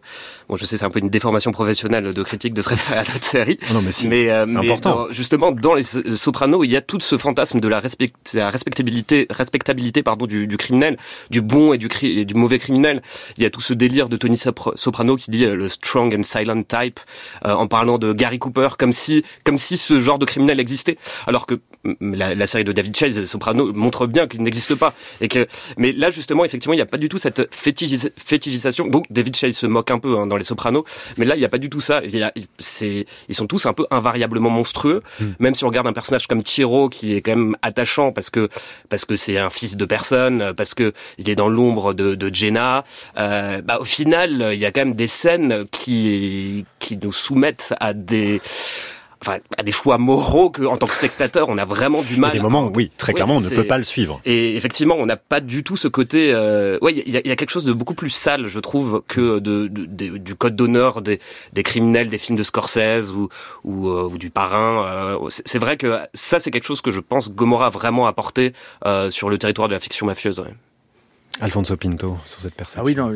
Speaker 7: Bon, je sais, c'est un peu une déformation professionnelle de critique de se référer à notre série.
Speaker 4: Oh non, mais, si,
Speaker 7: mais,
Speaker 4: euh, mais
Speaker 7: important. Dans, justement, dans Les Sopranos, il y a tout ce fantasme de la, respect, la respectabilité, respectabilité pardon, du, du, criminel, du bon et du, et du mauvais criminel. Il y a tout ce délire de Tony Soprano qui dit euh, le strong and silent type, euh, en parlant de Gary Cooper, comme si, comme si ce genre de criminel existait, alors que la, la série de David Chase, Soprano, montre bien qu'il n'existe pas. Et que, mais là, justement, effectivement, il n'y a pas du tout cette fétichis fétichisation. Donc David Chase se moque un peu hein, dans Les Sopranos, mais là il n'y a pas du tout ça. Il y a, c'est, ils sont tous un peu invariablement monstrueux. Mm. Même si on regarde un personnage comme Tiro qui est quand même attachant parce que parce que c'est un fils de personne, parce que il est dans l'ombre de, de Jenna. Euh, bah au final, il y a quand même des scènes qui qui nous soumettent à des enfin, à des choix moraux que, en tant que spectateur, on a vraiment du mal.
Speaker 4: Il y a des moments, oui, très clairement, on ne peut pas le suivre.
Speaker 7: Et effectivement, on n'a pas du tout ce côté. Euh... Ouais, il y, y, a quelque chose de beaucoup plus sale, je trouve, que de, de, de du code d'honneur des, des, criminels, des films de Scorsese ou ou, euh, ou du parrain. Euh, c'est vrai que ça, c'est quelque chose que je pense Gomorrah a vraiment apporté euh, sur le territoire de la fiction mafieuse. Ouais.
Speaker 4: Alfonso Pinto sur cette perception.
Speaker 6: Ah oui, non,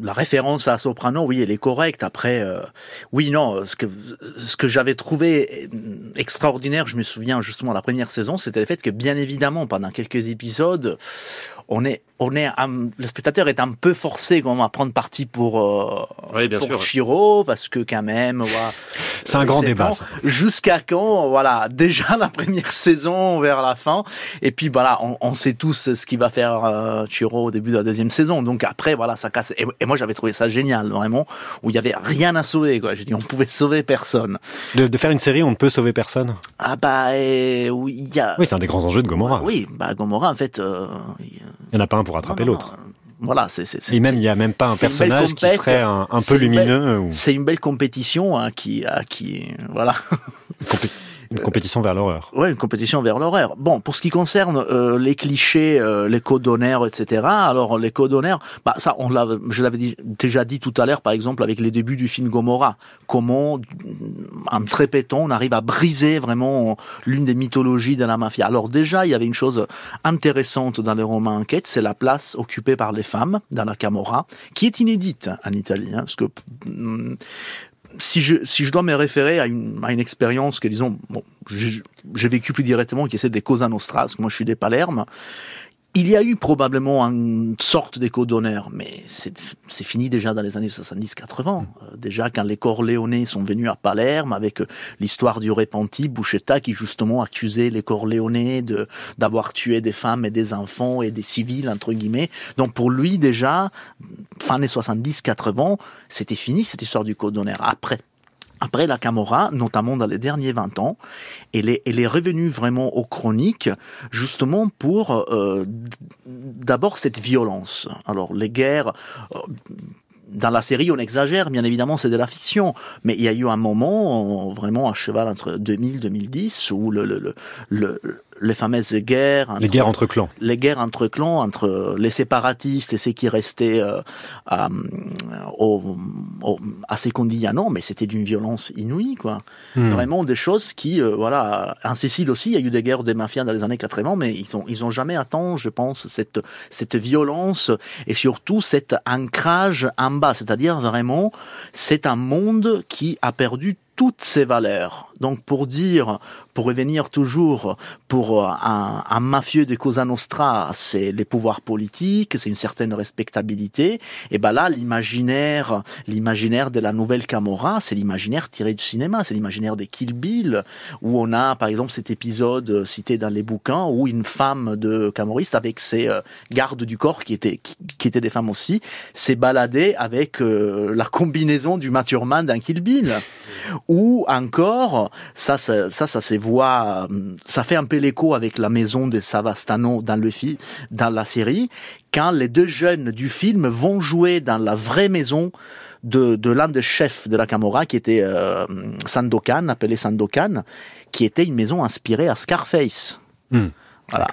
Speaker 6: la référence à Soprano, oui, elle est correcte. Après, euh, oui, non, ce que ce que j'avais trouvé extraordinaire, je me souviens justement la première saison, c'était le fait que bien évidemment, pendant quelques épisodes, on est on est un, le spectateur est un peu forcé quand même à prendre parti pour euh,
Speaker 7: oui, bien
Speaker 6: pour
Speaker 7: sûr.
Speaker 6: Chiro parce que quand même voilà,
Speaker 4: c'est un grand débat
Speaker 6: jusqu'à quand voilà déjà la première saison vers la fin. Et puis voilà on, on sait tous ce qu'il va faire euh, Chiro au début de la deuxième saison. Donc après voilà ça casse. Et, et moi j'avais trouvé ça génial vraiment où il y avait rien à sauver quoi. J'ai dit on pouvait sauver personne.
Speaker 4: De, de, faire une série on ne peut sauver personne.
Speaker 6: Ah bah et, oui il y a
Speaker 4: oui c'est un des grands enjeux de Gomorrah.
Speaker 6: Oui bah Gomorrah en fait euh,
Speaker 4: il y en a pas un pour attraper l'autre.
Speaker 6: Voilà, c'est c'est.
Speaker 4: Et même il y a même pas un personnage qui serait un, un peu lumineux.
Speaker 6: C'est une belle compétition hein, qui qui voilà.
Speaker 4: Une compétition vers l'horreur.
Speaker 6: Ouais, une compétition vers l'horreur. Bon, pour ce qui concerne euh, les clichés, euh, les codes etc. Alors les codes bah ça, on l'a, je l'avais déjà dit tout à l'heure, par exemple avec les débuts du film Gomorrah, comment en trépétant on arrive à briser vraiment l'une des mythologies de la mafia. Alors déjà, il y avait une chose intéressante dans les romans enquête, c'est la place occupée par les femmes dans la Camorra, qui est inédite en Italie, hein, parce que si je, si je dois me référer à une, à une expérience que, disons, bon, j'ai vécu plus directement, qui est celle des Cosa Nostra, parce que moi je suis des Palerme, il y a eu probablement une sorte d'écho d'honneur, mais c'est fini déjà dans les années 70-80. Euh, déjà quand les Corléonais sont venus à Palerme avec euh, l'histoire du repenti, Bouchetta qui justement accusait les Corléonais de d'avoir tué des femmes et des enfants et des civils entre guillemets. Donc pour lui déjà, fin des 70-80, c'était fini cette histoire du code d'honneur. Après, après la Camorra, notamment dans les derniers 20 ans, elle est, elle est revenue vraiment aux chroniques, justement pour euh, d'abord cette violence. Alors les guerres... Euh, dans la série, on exagère, bien évidemment, c'est de la fiction. Mais il y a eu un moment, vraiment à cheval entre 2000 et 2010, où le, le, le, les fameuses guerres.
Speaker 4: Entre, les guerres entre clans.
Speaker 6: Les guerres entre clans, entre les séparatistes et ceux qui restaient euh, à, au, au, à non, mais c'était d'une violence inouïe, quoi. Hmm. Vraiment des choses qui, euh, voilà, en Sicile aussi, il y a eu des guerres des mafias dans les années 80, mais ils ont, ils ont jamais atteint, je pense, cette, cette violence et surtout cet ancrage en bas, c'est-à-dire vraiment, c'est un monde qui a perdu toutes ses valeurs. Donc pour dire, pour revenir toujours, pour un, un mafieux de Cosa Nostra, c'est les pouvoirs politiques, c'est une certaine respectabilité. Et ben là, l'imaginaire, l'imaginaire de la nouvelle Camorra, c'est l'imaginaire tiré du cinéma, c'est l'imaginaire des Kill Bill, où on a par exemple cet épisode cité dans les bouquins où une femme de camorriste avec ses euh, gardes du corps qui étaient qui, étaient des femmes aussi, s'est baladée avec euh, la combinaison du Maturman d'un Kill Bill ou encore, ça, ça, ça, ça se voit, ça fait un peu l'écho avec la maison de Savastano dans le film, dans la série, quand les deux jeunes du film vont jouer dans la vraie maison de, de l'un des chefs de la Camorra, qui était euh, Sandokan, appelé Sandokan, qui était une maison inspirée à Scarface.
Speaker 4: Mmh,
Speaker 6: voilà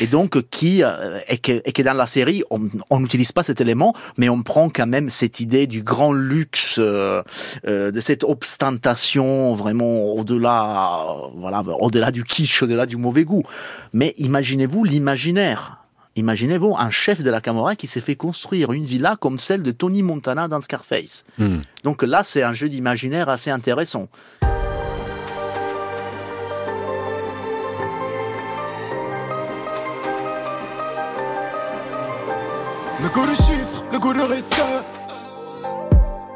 Speaker 6: et donc qui euh, et que, et que dans la série on n'utilise pas cet élément mais on prend quand même cette idée du grand luxe euh, euh, de cette ostentation vraiment au-delà voilà au-delà du kitsch au-delà du mauvais goût mais imaginez-vous l'imaginaire Imaginez-vous un chef de la Camorra qui s'est fait construire une villa comme celle de Tony Montana dans Scarface.
Speaker 4: Mm.
Speaker 6: Donc là, c'est un jeu d'imaginaire assez intéressant.
Speaker 14: Le goût du chiffre, le goût du risque.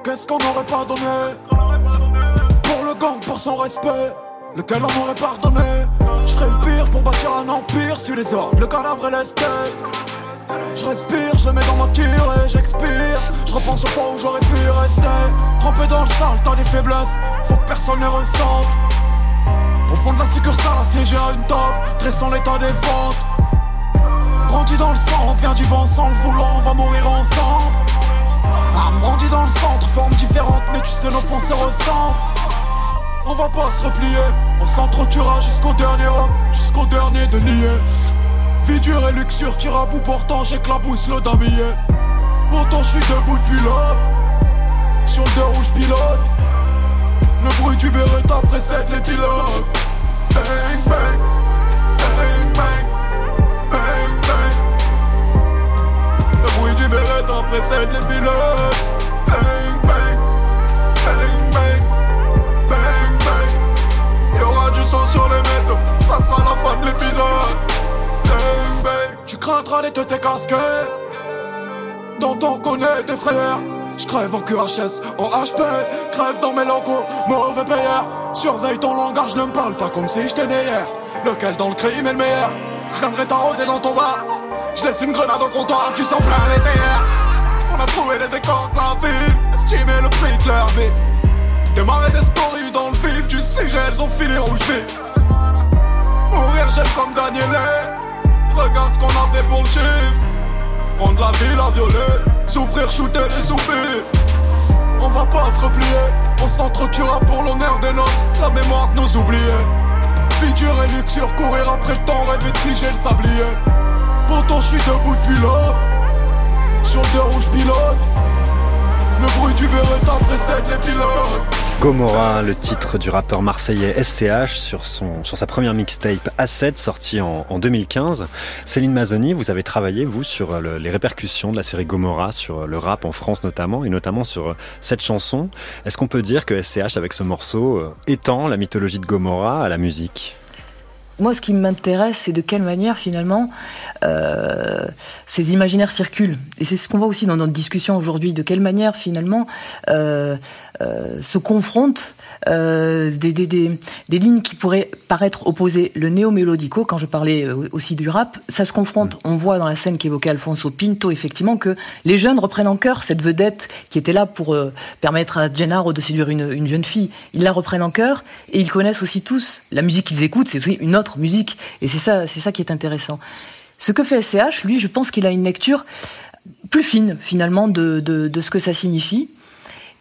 Speaker 14: Qu'est-ce qu'on n'aurait pas donné Pour le gang, pour son respect, lequel on aurait pardonné? Je ferais le pire pour bâtir un empire sur les ordres, le cadavre et l'esthète. Je respire, je le mets dans ma tire et j'expire. Je repense au point où j'aurais pu rester. Trempé dans le sale, t'as des faiblesses, faut que personne les ressente. Au fond de la succursale, assiégé à une table, dressant l'état des ventes grandi dans le centre, vient du vent sans le vouloir, on va mourir ensemble. Ah, grandi dans le centre, forme différente, mais tu sais, nos fonds se ressemblent. on va pas se replier. On s'entretuera jusqu'au dernier homme, jusqu'au dernier de lier. Vie dure et luxure, tire à bout portant, j'éclabousse le damier. Pourtant, je suis debout depuis l'homme. Sur le rouge pilote. Le bruit du Beretta précède les pilotes. Bang, bang, Du Beretta précède les pilotes. Bang, bang, bang, bang, bang, bang. Y'aura du sang sur les métaux, ça sera la fin de l'épisode. Bang, bang. Tu craindras les têtes tes casquettes. Dont on connaît tes frères. Je crève en QHS, en HP, crève dans mes locaux, mauvais payeur. Surveille ton langage, ne me parle pas comme si j'étais né hier. Lequel dans le crime est le meilleur? Viendrai t'arroser dans ton bar. Je laisse une grenade au comptoir, tu sens plein les terres. On a trouvé les décors de la ville, estimé le prix de leur vie. Démarrer des stories dans le vif du sujet, elles ont fini rouge vif. Mourir j'aime comme Daniel Regarde ce qu'on a fait pour le chiffre. Prendre la ville à violer, souffrir, shooter les soupirs. On va pas se replier, on s'entretuera pour l'honneur des nôtres, la mémoire de nos oubliés. Figure et luxure, courir après le temps, rêver de figer le sablier.
Speaker 4: Gomorrah, le titre du rappeur marseillais SCH sur, sa première mixtape A7 sortie en, en 2015. Céline Mazzoni, vous avez travaillé, vous, sur le, les répercussions de la série Gomorrah, sur le rap en France notamment, et notamment sur cette chanson. Est-ce qu'on peut dire que SCH, avec ce morceau, euh, étend la mythologie de Gomorrah à la musique?
Speaker 1: Moi, ce qui m'intéresse, c'est de quelle manière, finalement, euh, ces imaginaires circulent. Et c'est ce qu'on voit aussi dans notre discussion aujourd'hui, de quelle manière, finalement, euh, euh, se confrontent euh, des, des, des, des, lignes qui pourraient paraître opposées. Le néo-mélodico, quand je parlais euh, aussi du rap, ça se confronte. On voit dans la scène qu'évoquait Alfonso Pinto, effectivement, que les jeunes reprennent en cœur cette vedette qui était là pour euh, permettre à Gennaro de séduire une, une, jeune fille. Ils la reprennent en cœur et ils connaissent aussi tous la musique qu'ils écoutent, c'est aussi une autre musique. Et c'est ça, c'est ça qui est intéressant. Ce que fait SCH, lui, je pense qu'il a une lecture plus fine, finalement, de, de, de ce que ça signifie.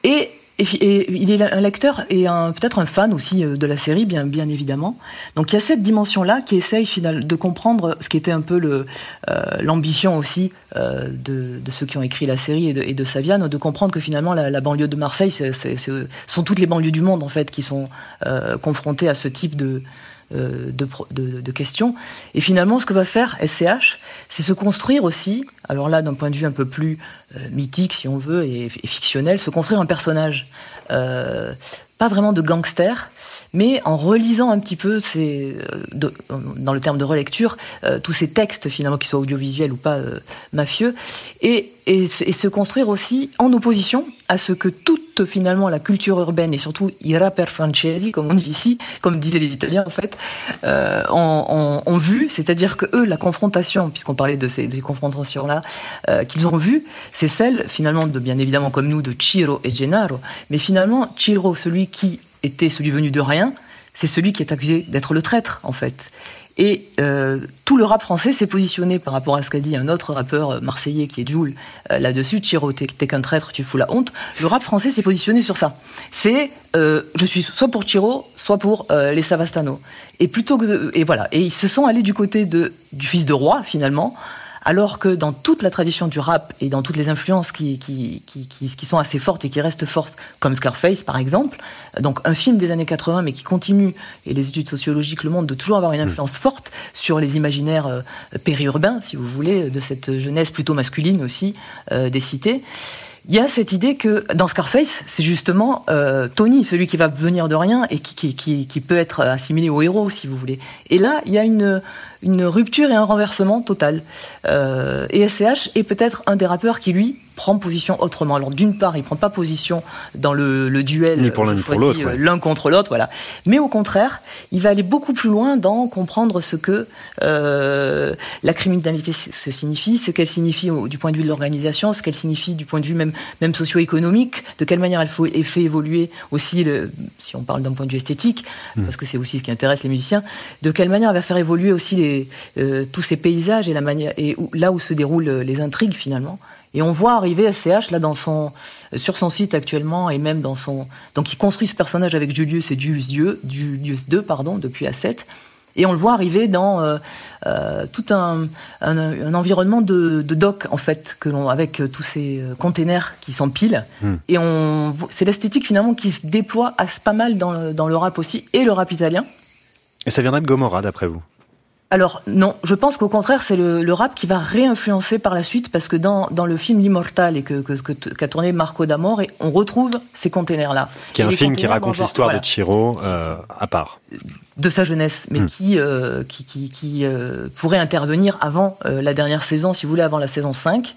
Speaker 1: Et et, il est un lecteur et peut-être un fan aussi euh, de la série, bien, bien évidemment. Donc il y a cette dimension-là qui essaye final, de comprendre ce qui était un peu l'ambition euh, aussi euh, de, de, ceux qui ont écrit la série et de, et de Saviane, de comprendre que finalement la, la banlieue de Marseille, c'est sont toutes les banlieues du monde en fait qui sont euh, confrontées à ce type de, euh, de, de, questions. Et finalement, ce que va faire SCH, c'est se construire aussi, alors là, d'un point de vue un peu plus euh, mythique, si on veut, et, et, fictionnel, se construire un personnage. Euh, pas vraiment de gangster, mais en relisant un petit peu ces, de, dans le terme de relecture, euh, tous ces textes finalement, qu'ils soient audiovisuels ou pas euh, mafieux, et, et, et, se construire aussi en opposition à ce que toute finalement la culture urbaine et surtout i rapper francesi, comme on dit ici, comme disaient les Italiens en fait, euh, ont, ont, ont, vu, c'est-à-dire que eux, la confrontation, puisqu'on parlait de ces, confrontations-là, euh, qu'ils ont vues, c'est celle finalement de bien évidemment comme nous de Ciro et Gennaro, mais finalement Ciro, celui qui était celui venu de rien, c'est celui qui est accusé d'être le traître, en fait. Et euh, tout le rap français s'est positionné par rapport à ce qu'a dit un autre rappeur marseillais qui est Jules euh, là-dessus, Chiro, t'es qu'un traître, tu fous la honte. Le rap français s'est positionné sur ça. C'est, euh, je suis soit pour Chiro, soit pour les Savastano. Et plutôt que, et voilà, et ils se sont allés du côté de du fils de roi finalement, alors que dans toute la tradition du rap et dans toutes les influences qui, qui, qui, qui, sont assez fortes et qui restent fortes, comme Scarface par exemple, donc un film des années 80 mais qui continue, et les études sociologiques le montrent, de toujours avoir une influence forte sur les imaginaires euh, périurbains, si vous voulez, de cette jeunesse plutôt masculine aussi euh, des cités. Il y a cette idée que dans Scarface, c'est justement euh, Tony, celui qui va venir de rien et qui, qui, qui, qui peut être assimilé au héros, si vous voulez. Et là, il y a une, une rupture et un renversement total. Euh, et SCH est peut-être un des rappeurs qui, lui, prend position autrement. Alors d'une part, il prend pas position dans le, le duel
Speaker 4: ni pour l'un ni pour l'autre,
Speaker 1: ouais. l'un contre l'autre, voilà. Mais au contraire, il va aller beaucoup plus loin dans comprendre ce que euh, la criminalité se signifie, ce qu'elle signifie au, du point de vue de l'organisation, ce qu'elle signifie du point de vue même même socio-économique, de quelle manière elle, faut, elle fait évoluer aussi, le, si on parle d'un point de vue esthétique, mmh. parce que c'est aussi ce qui intéresse les musiciens, de quelle manière elle va faire évoluer aussi les, euh, tous ces paysages et la manière et où, là où se déroulent les intrigues finalement. Et on voit arriver SCH là dans son sur son site actuellement et même dans son. Donc il construit ce personnage avec Julius et Julius II, Julius II pardon, depuis A7. Et on le voit arriver dans euh, euh, tout un, un, environnement de, de, dock, en fait, que l'on, avec euh, tous ces containers qui s'empilent. Hmm. Et on, c'est l'esthétique finalement qui se déploie pas mal dans le, dans le rap aussi, et le rap italien.
Speaker 4: Et ça viendrait de Gomorrah, d'après vous?
Speaker 1: Alors non, je pense qu'au contraire c'est le, rap qui va réinfluencer par la suite parce que dans, dans le film L'Immortal et que, que, qu'a tourné Marco D'Amore, on retrouve ces containers-là.
Speaker 4: Qui est un film qui raconte l'histoire de Chiro euh, à part.
Speaker 1: De sa jeunesse, mais hmm. qui, euh, qui, qui, qui euh, pourrait intervenir avant la dernière saison, si vous voulez, avant la saison 5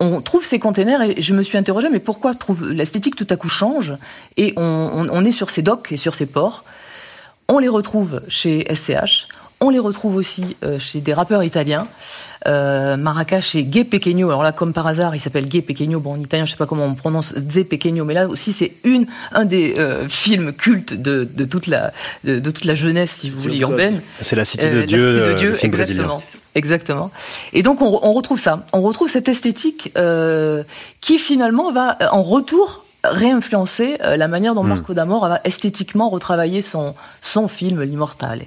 Speaker 1: on trouve ces containers et je me suis interrogé mais pourquoi trouve l'esthétique tout à coup change et on, on, est sur ces docks et sur ces ports. On les retrouve chez SCH, on les retrouve aussi euh, chez des rappeurs italiens. Euh, Marrakech et Gay Pequeño. Alors là, comme par hasard, il s'appelle Gay Pequeño. Bon, en italien, je sais pas comment on prononce Ze Pequeño, mais là aussi, c'est une un des euh, films cultes de, toute la de, toute la jeunesse, si vous voulez, urbaine.
Speaker 4: C'est la Cité de Dieu, la Cité de Dieu
Speaker 1: exactement. Exactement. Et donc on, retrouve ça. On retrouve cette esthétique qui finalement va en retour réinfluencer la manière dont hmm. Marco D'Amore va esthétiquement retravailler son son film L'Immortale.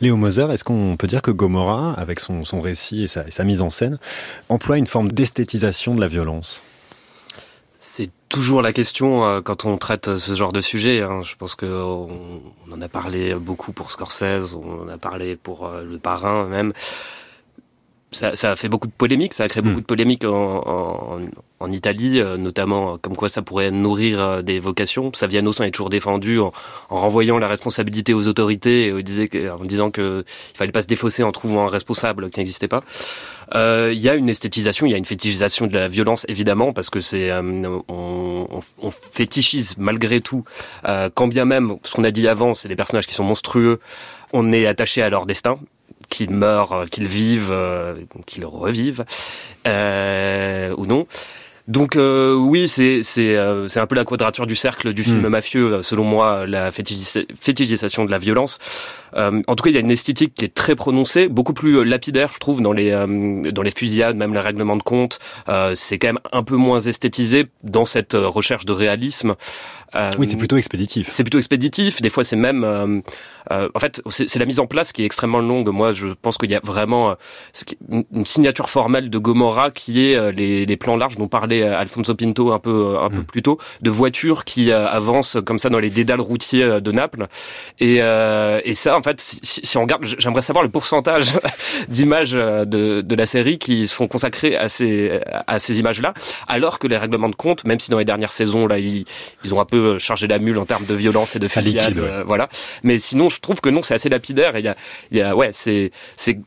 Speaker 4: Léo Moser, est-ce qu'on peut dire que Gomorrah, avec son, récit et sa, mise en scène, emploie une forme d'esthétisation de la violence?
Speaker 7: C'est toujours la question euh, quand on traite ce genre de sujet. Hein. Je pense qu'on on en a parlé beaucoup pour Scorsese, on en a parlé pour euh, Le Parrain même ça, ça, a fait beaucoup de polémiques, ça a créé beaucoup hmm. de polémiques en, en, en Italie, euh, notamment comme quoi ça pourrait nourrir euh, des vocations. Saviano s'en est toujours défendu en, en, renvoyant la responsabilité aux autorités et disait, en disant qu'il fallait pas se défausser en trouvant un responsable qui n'existait pas. Euh, il y a une esthétisation, il y a une fétichisation de la violence évidemment parce que c'est on, on, fétichise malgré tout, quand bien même ce qu'on a dit avant, c'est des personnages qui sont monstrueux, on est attaché à leur destin qu'ils meurent, euh, qu'ils vivent, euh, qu'ils revivent euh, ou non. Donc euh, oui, c'est c'est euh, c'est un peu la quadrature du cercle du film hmm. mafieux, selon moi, la fétichisation de la violence. Euh, en tout cas, il y a une esthétique qui est très prononcée, beaucoup plus lapidaire, je trouve, dans les dans les fusillades, même les règlements de compte. c'est quand même un peu moins esthétisé dans cette recherche de réalisme.
Speaker 4: oui, c'est plutôt expéditif.
Speaker 7: C'est plutôt expéditif. Des fois, c'est même en fait, c'est la mise en place qui est extrêmement longue. Moi, je pense qu'il y a vraiment une signature formelle de Gomorrah qui est les, les plans larges dont parlait euh, Alfonso Pinto un peu euh, un peu mm. plus tôt, de voitures qui euh, avancent comme ça dans les dédales routiers de Naples. Et, et ça, en fait, si, on regarde, j'aimerais savoir le pourcentage d'images de, de la série qui sont consacrées à ces à ces images-là, alors que les règlements de compte, même si dans les dernières saisons là, ils, ils ont un peu chargé la mule en termes de violence et de fusillade, voilà. Mais sinon, je trouve que non, c'est assez lapidaire. Et il y a, il y a, ouais, c'est c'est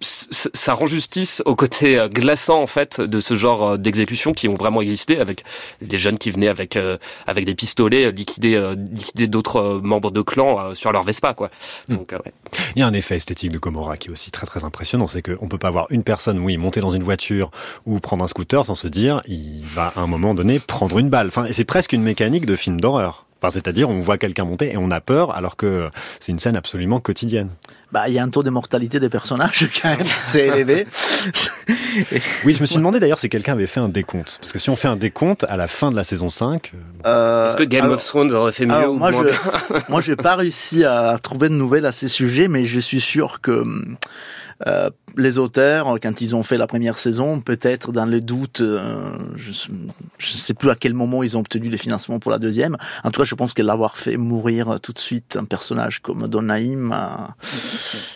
Speaker 7: ça rend justice au côté euh, glaçant en fait de ce genre euh, d'exécutions qui ont vraiment existé avec des jeunes qui venaient avec euh, avec des pistolets liquider liquider d'autres membres de clan sur leur Vespa quoi.
Speaker 4: Hmm. Donc ouais. Il y a un effet esthétique de Gomorrah qui est aussi très très impressionnant, c'est qu'on peut pas voir une personne oui monter dans une voiture ou prendre un scooter sans se dire il va à un moment donné prendre une balle. Enfin c'est presque une mécanique de film d'horreur. Enfin, c'est-à-dire, on voit quelqu'un monter et on a peur, alors que c'est une scène absolument quotidienne.
Speaker 6: Bah, il y a un taux de mortalité des personnages quand même, c'est élevé.
Speaker 4: oui, je me suis demandé d'ailleurs si quelqu'un avait fait un décompte. Parce que si on fait un décompte à la fin de la saison 5...
Speaker 7: Euh, euh... Est-ce que Game of Thrones aurait fait mieux ou
Speaker 6: moi, moins je, Moi, j'ai pas réussi à trouver de nouvelles à ces sujets, mais je suis sûr que euh, les auteurs, quand ils ont fait la première saison, peut-être dans le doute, euh, je ne sais plus à quel moment ils ont obtenu les financements pour la deuxième. En tout cas, je pense que l'avoir fait mourir tout de suite un personnage comme Don Naïm, euh,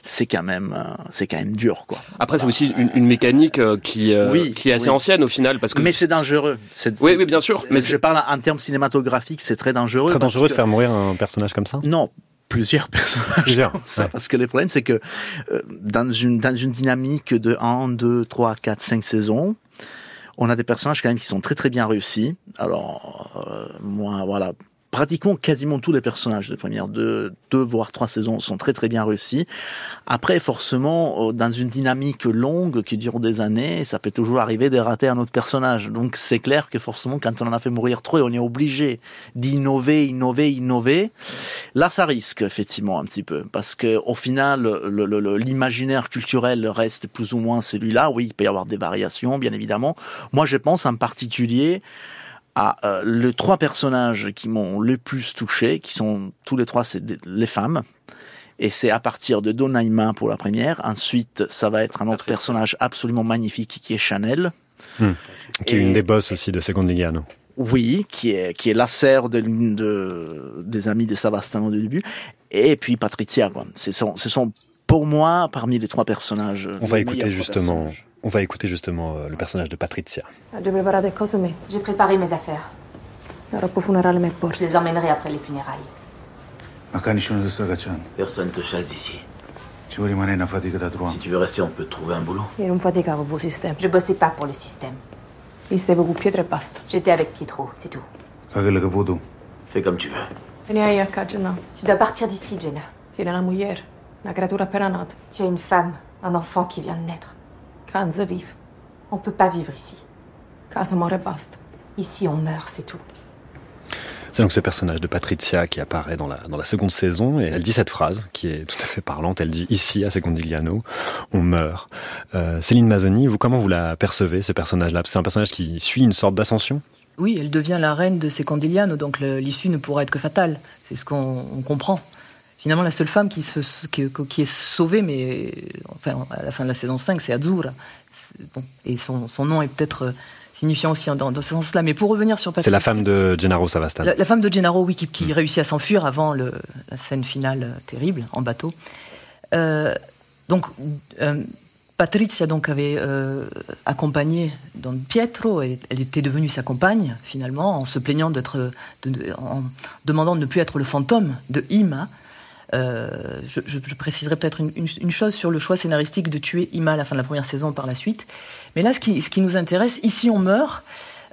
Speaker 6: c'est quand même, c'est quand même dur, quoi.
Speaker 7: Après, c'est aussi une, mécanique qui, qui est assez ancienne au final, parce que.
Speaker 6: Mais c'est dangereux.
Speaker 7: Oui, oui, bien sûr.
Speaker 6: Mais je parle en termes cinématographiques, c'est très dangereux.
Speaker 4: Très dangereux de faire mourir un personnage comme ça?
Speaker 6: Non, plusieurs personnages ça, parce que le problème c'est que euh, dans une dans une dynamique de 1, 2, 3, 4, 5 saisons, on a des personnages quand même qui sont très très bien réussis. Alors euh, moi voilà, pratiquement quasiment tous les personnages de première deux, deux voire trois saisons sont très très bien réussis. Après, forcément, euh, dans une dynamique longue qui dure des années, ça peut toujours arriver de rater un autre personnage. Donc c'est clair que forcément, quand on en a fait mourir trop on est obligé d'innover, innover, innover, là ça risque effectivement un petit peu, parce que au final, l'imaginaire culturel reste plus ou moins celui-là. Oui, il peut y avoir des variations, bien évidemment. Moi, je pense en particulier à euh, les trois personnages qui m'ont le plus touché, qui sont tous les trois c'est les femmes. Et c'est à partir de Donaima pour la première. Ensuite, ça va être un autre personnage absolument magnifique qui est Chanel.
Speaker 4: Hmm. Qui est une des boss aussi de Secondigliano.
Speaker 6: Oui, qui est, qui est la sœur de l'une de, des amis de Savastano du début. Et puis Patricia, quoi. Ce sont, ce sont pour moi, parmi les trois personnages.
Speaker 4: On va écouter justement, on va écouter justement euh, le personnage de Patricia.
Speaker 15: J'ai préparé mes affaires. Je les emmènerai après les funérailles.
Speaker 16: Personne ne te chasse ici. Si tu veux rester, on peut trouver un boulot.
Speaker 15: Je bossais pas pour le système. J'étais avec Pietro, c'est tout.
Speaker 16: Fais comme tu veux.
Speaker 15: Tu dois partir d'ici, Jenna. Tu as une femme, un enfant qui vient de naître. On peut pas vivre ici. Ici, on meurt, c'est tout.
Speaker 4: C'est donc ce personnage de Patricia qui apparaît dans la, dans la seconde saison et elle dit cette phrase qui est tout à fait parlante. Elle dit ici à Secondigliano, on meurt. Euh, Céline Mazzoni, vous comment vous la percevez ce personnage-là? C'est un personnage qui suit une sorte d'ascension
Speaker 1: Oui, elle devient la reine de Secondigliano, donc l'issue ne pourra être que fatale. C'est ce qu'on comprend. Finalement, la seule femme qui, se, qui, qui, est sauvée, mais enfin, à la fin de la saison 5, c'est Azzurra. Bon, et son, son nom est peut-être signifiant aussi dans, dans ce sens-là. Mais pour revenir sur
Speaker 4: C'est la femme de Gennaro Savastan.
Speaker 1: La, femme de Gennaro, oui, qui, qui mm. réussit à s'enfuir avant le, la scène finale euh, terrible en bateau. Euh, donc, euh, Patrizia donc avait euh, accompagné Don Pietro et elle était devenue sa compagne finalement en se plaignant d'être, de, de, en demandant de ne plus être le fantôme de Ima. Euh, je, je, je, préciserai peut-être une, une, chose sur le choix scénaristique de tuer Ima à la fin de la première saison par la suite. Mais là, ce qui, ce qui nous intéresse, ici on meurt.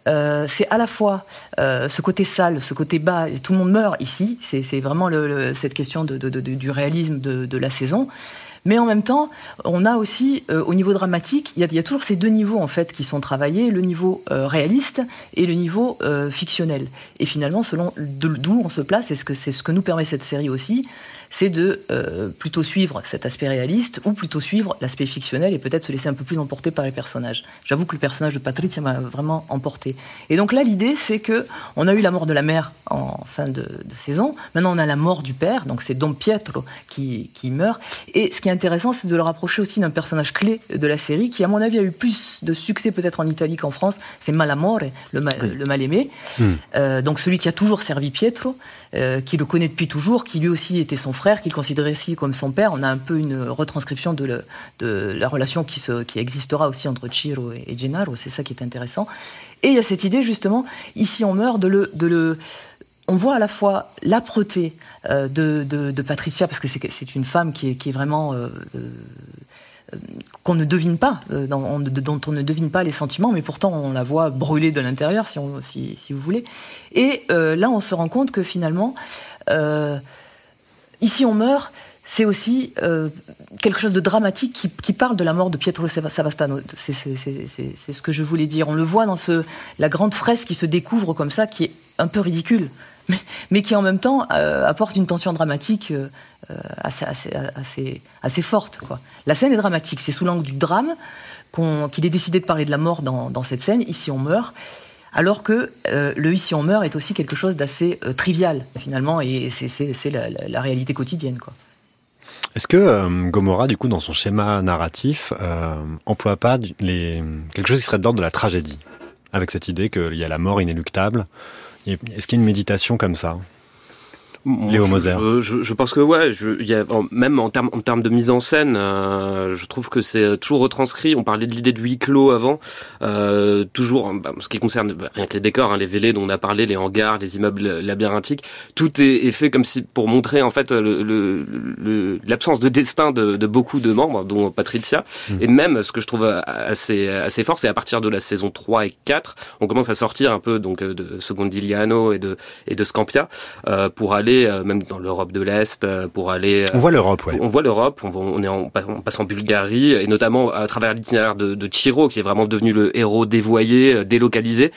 Speaker 1: Euh, c'est à la fois euh, ce côté sale, ce côté bas, tout le monde meurt ici. C'est vraiment le, le, cette question de, de, de, du réalisme de, la saison. Mais en même temps, on a aussi, euh, au niveau dramatique, il y, y, a toujours ces deux niveaux en fait qui sont travaillés, le niveau euh, réaliste et le niveau euh, fictionnel. Et finalement, selon d'où on se place, et c'est ce que nous permet cette série aussi, c'est de euh, plutôt suivre cet aspect réaliste ou plutôt suivre l'aspect fictionnel et peut-être se laisser un peu plus emporter par les personnages. J'avoue que le personnage de Patricia m'a vraiment emporté. Et donc là, l'idée, c'est que on a eu la mort de la mère en fin de, de saison. Maintenant, on a la mort du père, donc c'est Don Pietro qui, qui meurt. Et ce qui est intéressant, c'est de le rapprocher aussi d'un personnage clé de la série qui, à mon avis, a eu plus de succès peut-être en Italie qu'en France. C'est Malamore, le, mal, oui. le mal aimé. Mm. Euh, donc celui qui a toujours servi Pietro, euh, qui le connaît depuis toujours, qui lui aussi était son frère, qu'il considérait aussi comme son père. On a un peu une retranscription de, la relation qui, existera aussi entre Ciro et, et Gennaro. C'est ça qui est intéressant. Et il y a cette idée, justement, ici on meurt, de le. On voit à la fois l'âpreté euh, de, de, Patricia, parce que c'est une femme qui est, vraiment. Euh, qu'on ne devine pas, euh, dont on ne devine pas les sentiments, mais pourtant on la voit brûler de l'intérieur, si, vous voulez. Et euh, là, on se rend compte que finalement, euh, Ici on meurt, c'est aussi quelque chose de dramatique qui, parle de la mort de Pietro Savastano. C'est ce que je voulais dire. On le voit dans la grande fresque qui se découvre comme ça, qui est un peu ridicule, mais, qui en même temps euh, apporte une tension dramatique euh, assez, assez, forte. La scène est dramatique, c'est sous l'angle du drame qu'il qu est décidé de parler de la mort dans, cette scène. Ici on meurt alors que euh, le ici on meurt est aussi quelque chose d'assez euh, trivial finalement et c'est la, réalité quotidienne.
Speaker 4: Est-ce que euh, Gomorrah, du coup, dans son schéma narratif, euh, emploie pas quelque chose qui serait de l'ordre de la tragédie, avec cette idée qu'il y a la mort inéluctable Est-ce qu'il y a une méditation comme ça? Léo Moser.
Speaker 7: Je, je, je, pense que ouais, je, y a, même en termes en termes de mise en scène, euh, je trouve que c'est toujours retranscrit. On parlait de l'idée de huis clos avant, euh, toujours bah, ce qui concerne rien que les décors, hein, les vélés dont on a parlé, les hangars, les immeubles labyrinthiques, tout est, est fait comme si pour montrer en fait l'absence le, le, de destin de, de, beaucoup de membres, dont Patricia. Mmh. Et même ce que je trouve assez assez fort, c'est à partir de la saison 3 et 4, on commence à sortir un peu donc de Secondigliano et de et de Scampia euh, pour aller euh, même dans l'Europe de l'Est, euh, pour aller.
Speaker 4: On voit l'Europe, ouais.
Speaker 7: On voit l'Europe. On, on, est en, on passe en Bulgarie et notamment à travers l'itinéraire de, de Chiro, qui est vraiment devenu le héros dévoyé, euh, délocalisé.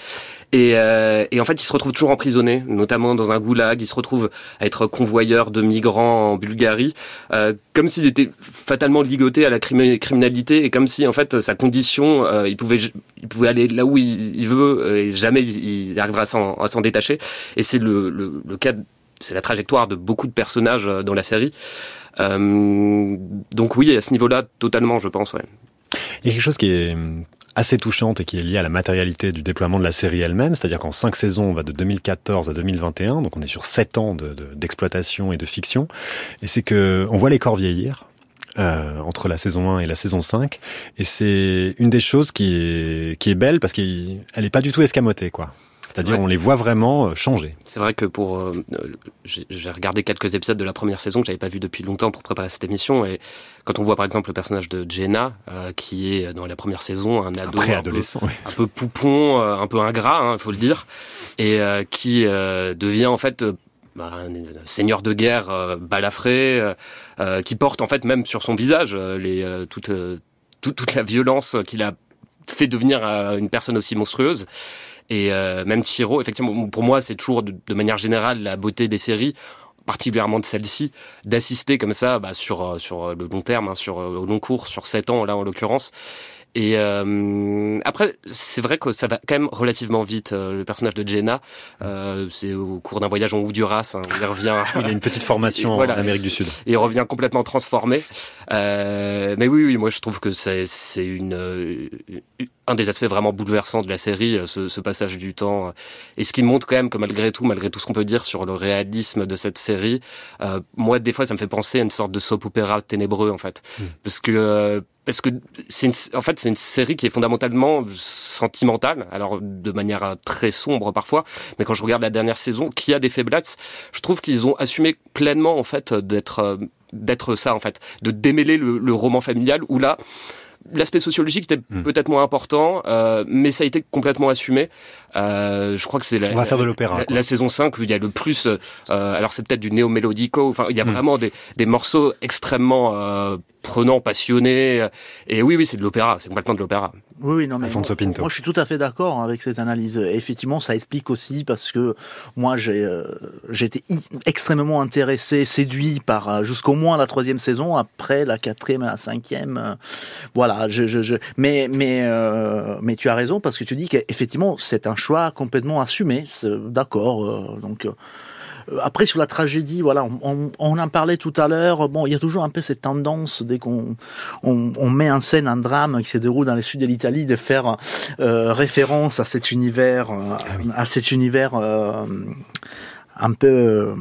Speaker 7: Et, euh, et, en fait, il se retrouve toujours emprisonné, notamment dans un goulag. Il se retrouve à être convoyeur de migrants en Bulgarie, euh, comme s'il était fatalement ligoté à la criminalité et comme si en fait sa condition, euh, il pouvait, il pouvait aller là où il, veut et jamais il, arrivera à s'en détacher. Et c'est le, le, le cas, c'est la trajectoire de beaucoup de personnages euh, dans la série. Euh, donc oui, à ce niveau-là, totalement, je pense.
Speaker 4: Il y a quelque chose qui est assez touchante et qui est liée à la matérialité du déploiement de la série elle-même, c'est-à-dire qu'en cinq saisons, on va de 2014 à 2021, donc on est sur sept ans d'exploitation de, et de fiction, et c'est que on voit les corps vieillir, euh, entre la saison 1 et la saison 5. Et c'est une des choses qui est, qui est belle parce qu'elle n'est pas du tout escamotée, quoi. C'est-à-dire on les voit vraiment euh, changer.
Speaker 7: C'est vrai que pour euh, j'ai regardé quelques épisodes de la première saison que j'avais pas vu depuis longtemps pour préparer cette émission et quand on voit par exemple le personnage de Jenna qui est dans la première saison un ado un,
Speaker 4: adolescent,
Speaker 7: peu, un peu poupon, un peu ingrat, il hein, faut le dire, et qui devient en fait bah, un seigneur de guerre balafré qui porte en fait même sur son visage les toute, toute toute la violence qu'il a fait devenir une personne aussi monstrueuse. Et euh, même Chiro, effectivement, pour moi, c'est toujours de, manière générale la beauté des séries particulièrement de celle-ci, d'assister comme ça bah, sur euh, sur le long terme, hein, sur euh, au long cours, sur sept ans là en l'occurrence, et euh, après, c'est vrai que ça va quand même relativement vite. Euh, le personnage de Jenna, euh, c'est au cours d'un voyage en Honduras, hein, il revient.
Speaker 4: il a une petite formation en Amérique du Sud.
Speaker 7: Et il revient complètement transformé. Euh, mais oui, oui, moi je trouve que c'est c'est une euh, un des aspects vraiment bouleversants de la série, euh, ce, ce, passage du temps, et ce qui montre quand même que malgré tout, malgré tout ce qu'on peut dire sur le réalisme de cette série, euh, moi des fois ça me fait penser à une sorte de soap opéra ténébreux en fait, hmm. parce que parce que c'est en fait c'est une série qui est fondamentalement sentimentale, alors de manière très sombre parfois, mais quand je regarde la dernière saison, qui a des faiblesses, je trouve qu'ils ont assumé pleinement en fait d'être d'être ça en fait, de démêler le, le roman familial où là l'aspect sociologique était hmm. peut-être moins important, euh, mais ça a été complètement assumé. Euh, je crois que c'est la,
Speaker 4: On va faire de l'opéra,
Speaker 7: la, saison 5 où il y a le plus. Euh, alors c'est peut-être du néo-mélodico. Enfin, il y a hmm. vraiment des, des morceaux extrêmement euh, prenant, passionné. Et oui, oui, c'est de l'opéra, c'est complètement de l'opéra.
Speaker 6: Oui, oui, non, mais moi, moi, je suis tout à fait d'accord avec cette analyse. effectivement, ça explique aussi parce que moi, j'ai euh, j'ai été extrêmement intéressé, séduit par euh, jusqu'au moins la troisième saison. Après la quatrième et la cinquième, euh, voilà. Je, je, je, mais mais mais tu as raison parce que tu dis qu'effectivement, c'est un choix complètement assumé. D'accord, donc. Euh, après, sur la tragédie, voilà, on, on, en parlait tout à l'heure. Bon, il y a toujours un peu cette tendance dès qu'on on, on, met en scène un drame qui se déroule dans le sud de l'Italie de faire euh, référence à cet univers, euh, ah à cet univers euh, un peu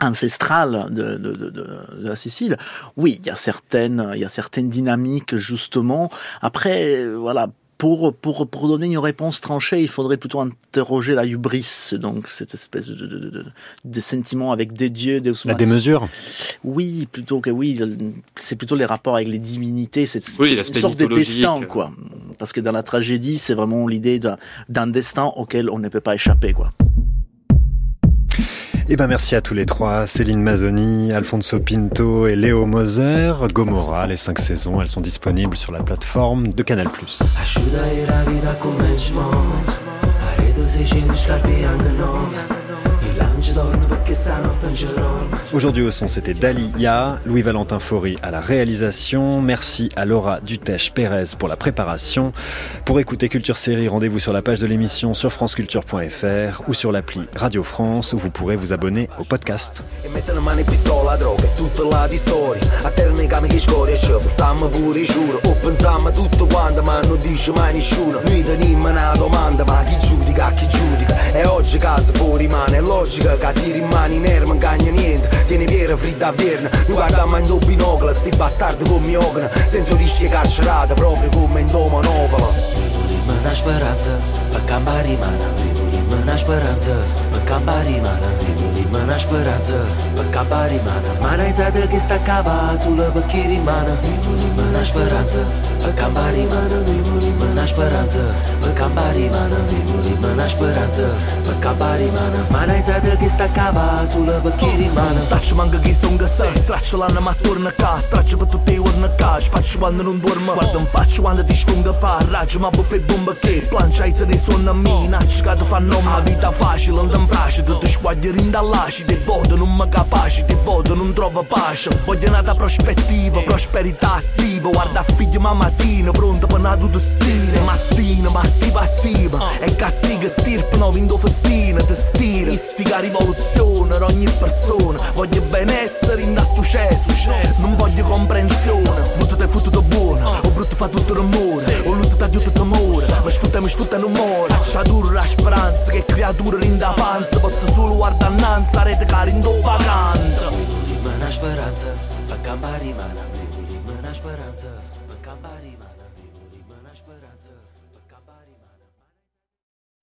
Speaker 6: ancestral de, de, de, de, la Sicile. Oui, il y a certaines, il y a certaines dynamiques justement. Après, voilà, pour, pour, pour donner une réponse tranchée, il faudrait plutôt interroger la hubris, donc cette espèce de, de, de, de sentiment avec des dieux, des
Speaker 4: La démesure
Speaker 6: Oui, plutôt que oui, c'est plutôt les rapports avec les divinités, c'est une sorte de destin, quoi. Parce que dans la tragédie, c'est vraiment l'idée d'un destin auquel on ne peut pas échapper, quoi.
Speaker 4: Eh ben merci à tous les trois, Céline Mazzoni, Alfonso Pinto et Léo Moser. Gomorra, les cinq saisons, elles sont disponibles sur la plateforme de Canal+. Aujourd'hui au son, c'était Dalia, Louis-Valentin Faury à la réalisation. Merci à Laura Dutèche-Pérez pour la préparation. Pour écouter Culture Série, rendez-vous sur la page de l'émission sur franceculture.fr ou sur l'appli Radio France où vous pourrez vous abonner au podcast.
Speaker 17: logica che si rimane mani in air, non niente Tieni piera fredda a vierna Non guarda mai in binocolo Sti bastardi come ogna Senza rischio carcerata Proprio come in tuo monopolo Ne volimmo una speranza Per campa rimana Ne volimmo una speranza Per campa rimana Ne volimmo una speranza Per campa rimana Ma non è che staccava Sulla bacchia rimana Ne volimmo una speranza Bă cam bari, mănă, nu-i muri, mâna speranță Bă păi cam bari, mănă, nu-i muri, mâna speranță păi Bă cam bari, mănă, mana ai zadă gesta cava Zulă bă kiri,
Speaker 18: mănă Saci mă ngă ghisă ngă să Straci la nă turnă ca Straci bă tu te urnă ca Și faci oană nu dormă Guardă-mi faci oană de șfungă pa Ragi mă bufe bumbă Că planci ai să ne sună mina. Și cadă fanom Avita fa și lândă-mi vrașă Du-te-și coadă rinda la Și de vodă nu mă capa Și de vodă nu-mi trovă pașă. Bă de nata prospectivă, prosperitativă Guarda de mama patina Pronta per una tua destina Mastina, mastiva, stiva ah. E castiga, stirpano, vindo festina Testina, istica rivoluzione Per ogni persona. Voglio benessere in da successo. Non voglio comprensione. Tutto te fottuto buono. Ah. O brutto fa tutto rumore. O lutto da tutto temore Ma sfrutta, mi sfrutta non muore. Ah. Sciadura la speranza Che creatura linda panza Posso solo guardare innanzi Rete carindo vagante Devo
Speaker 17: di speranza. La gamba rimane Devo di speranza.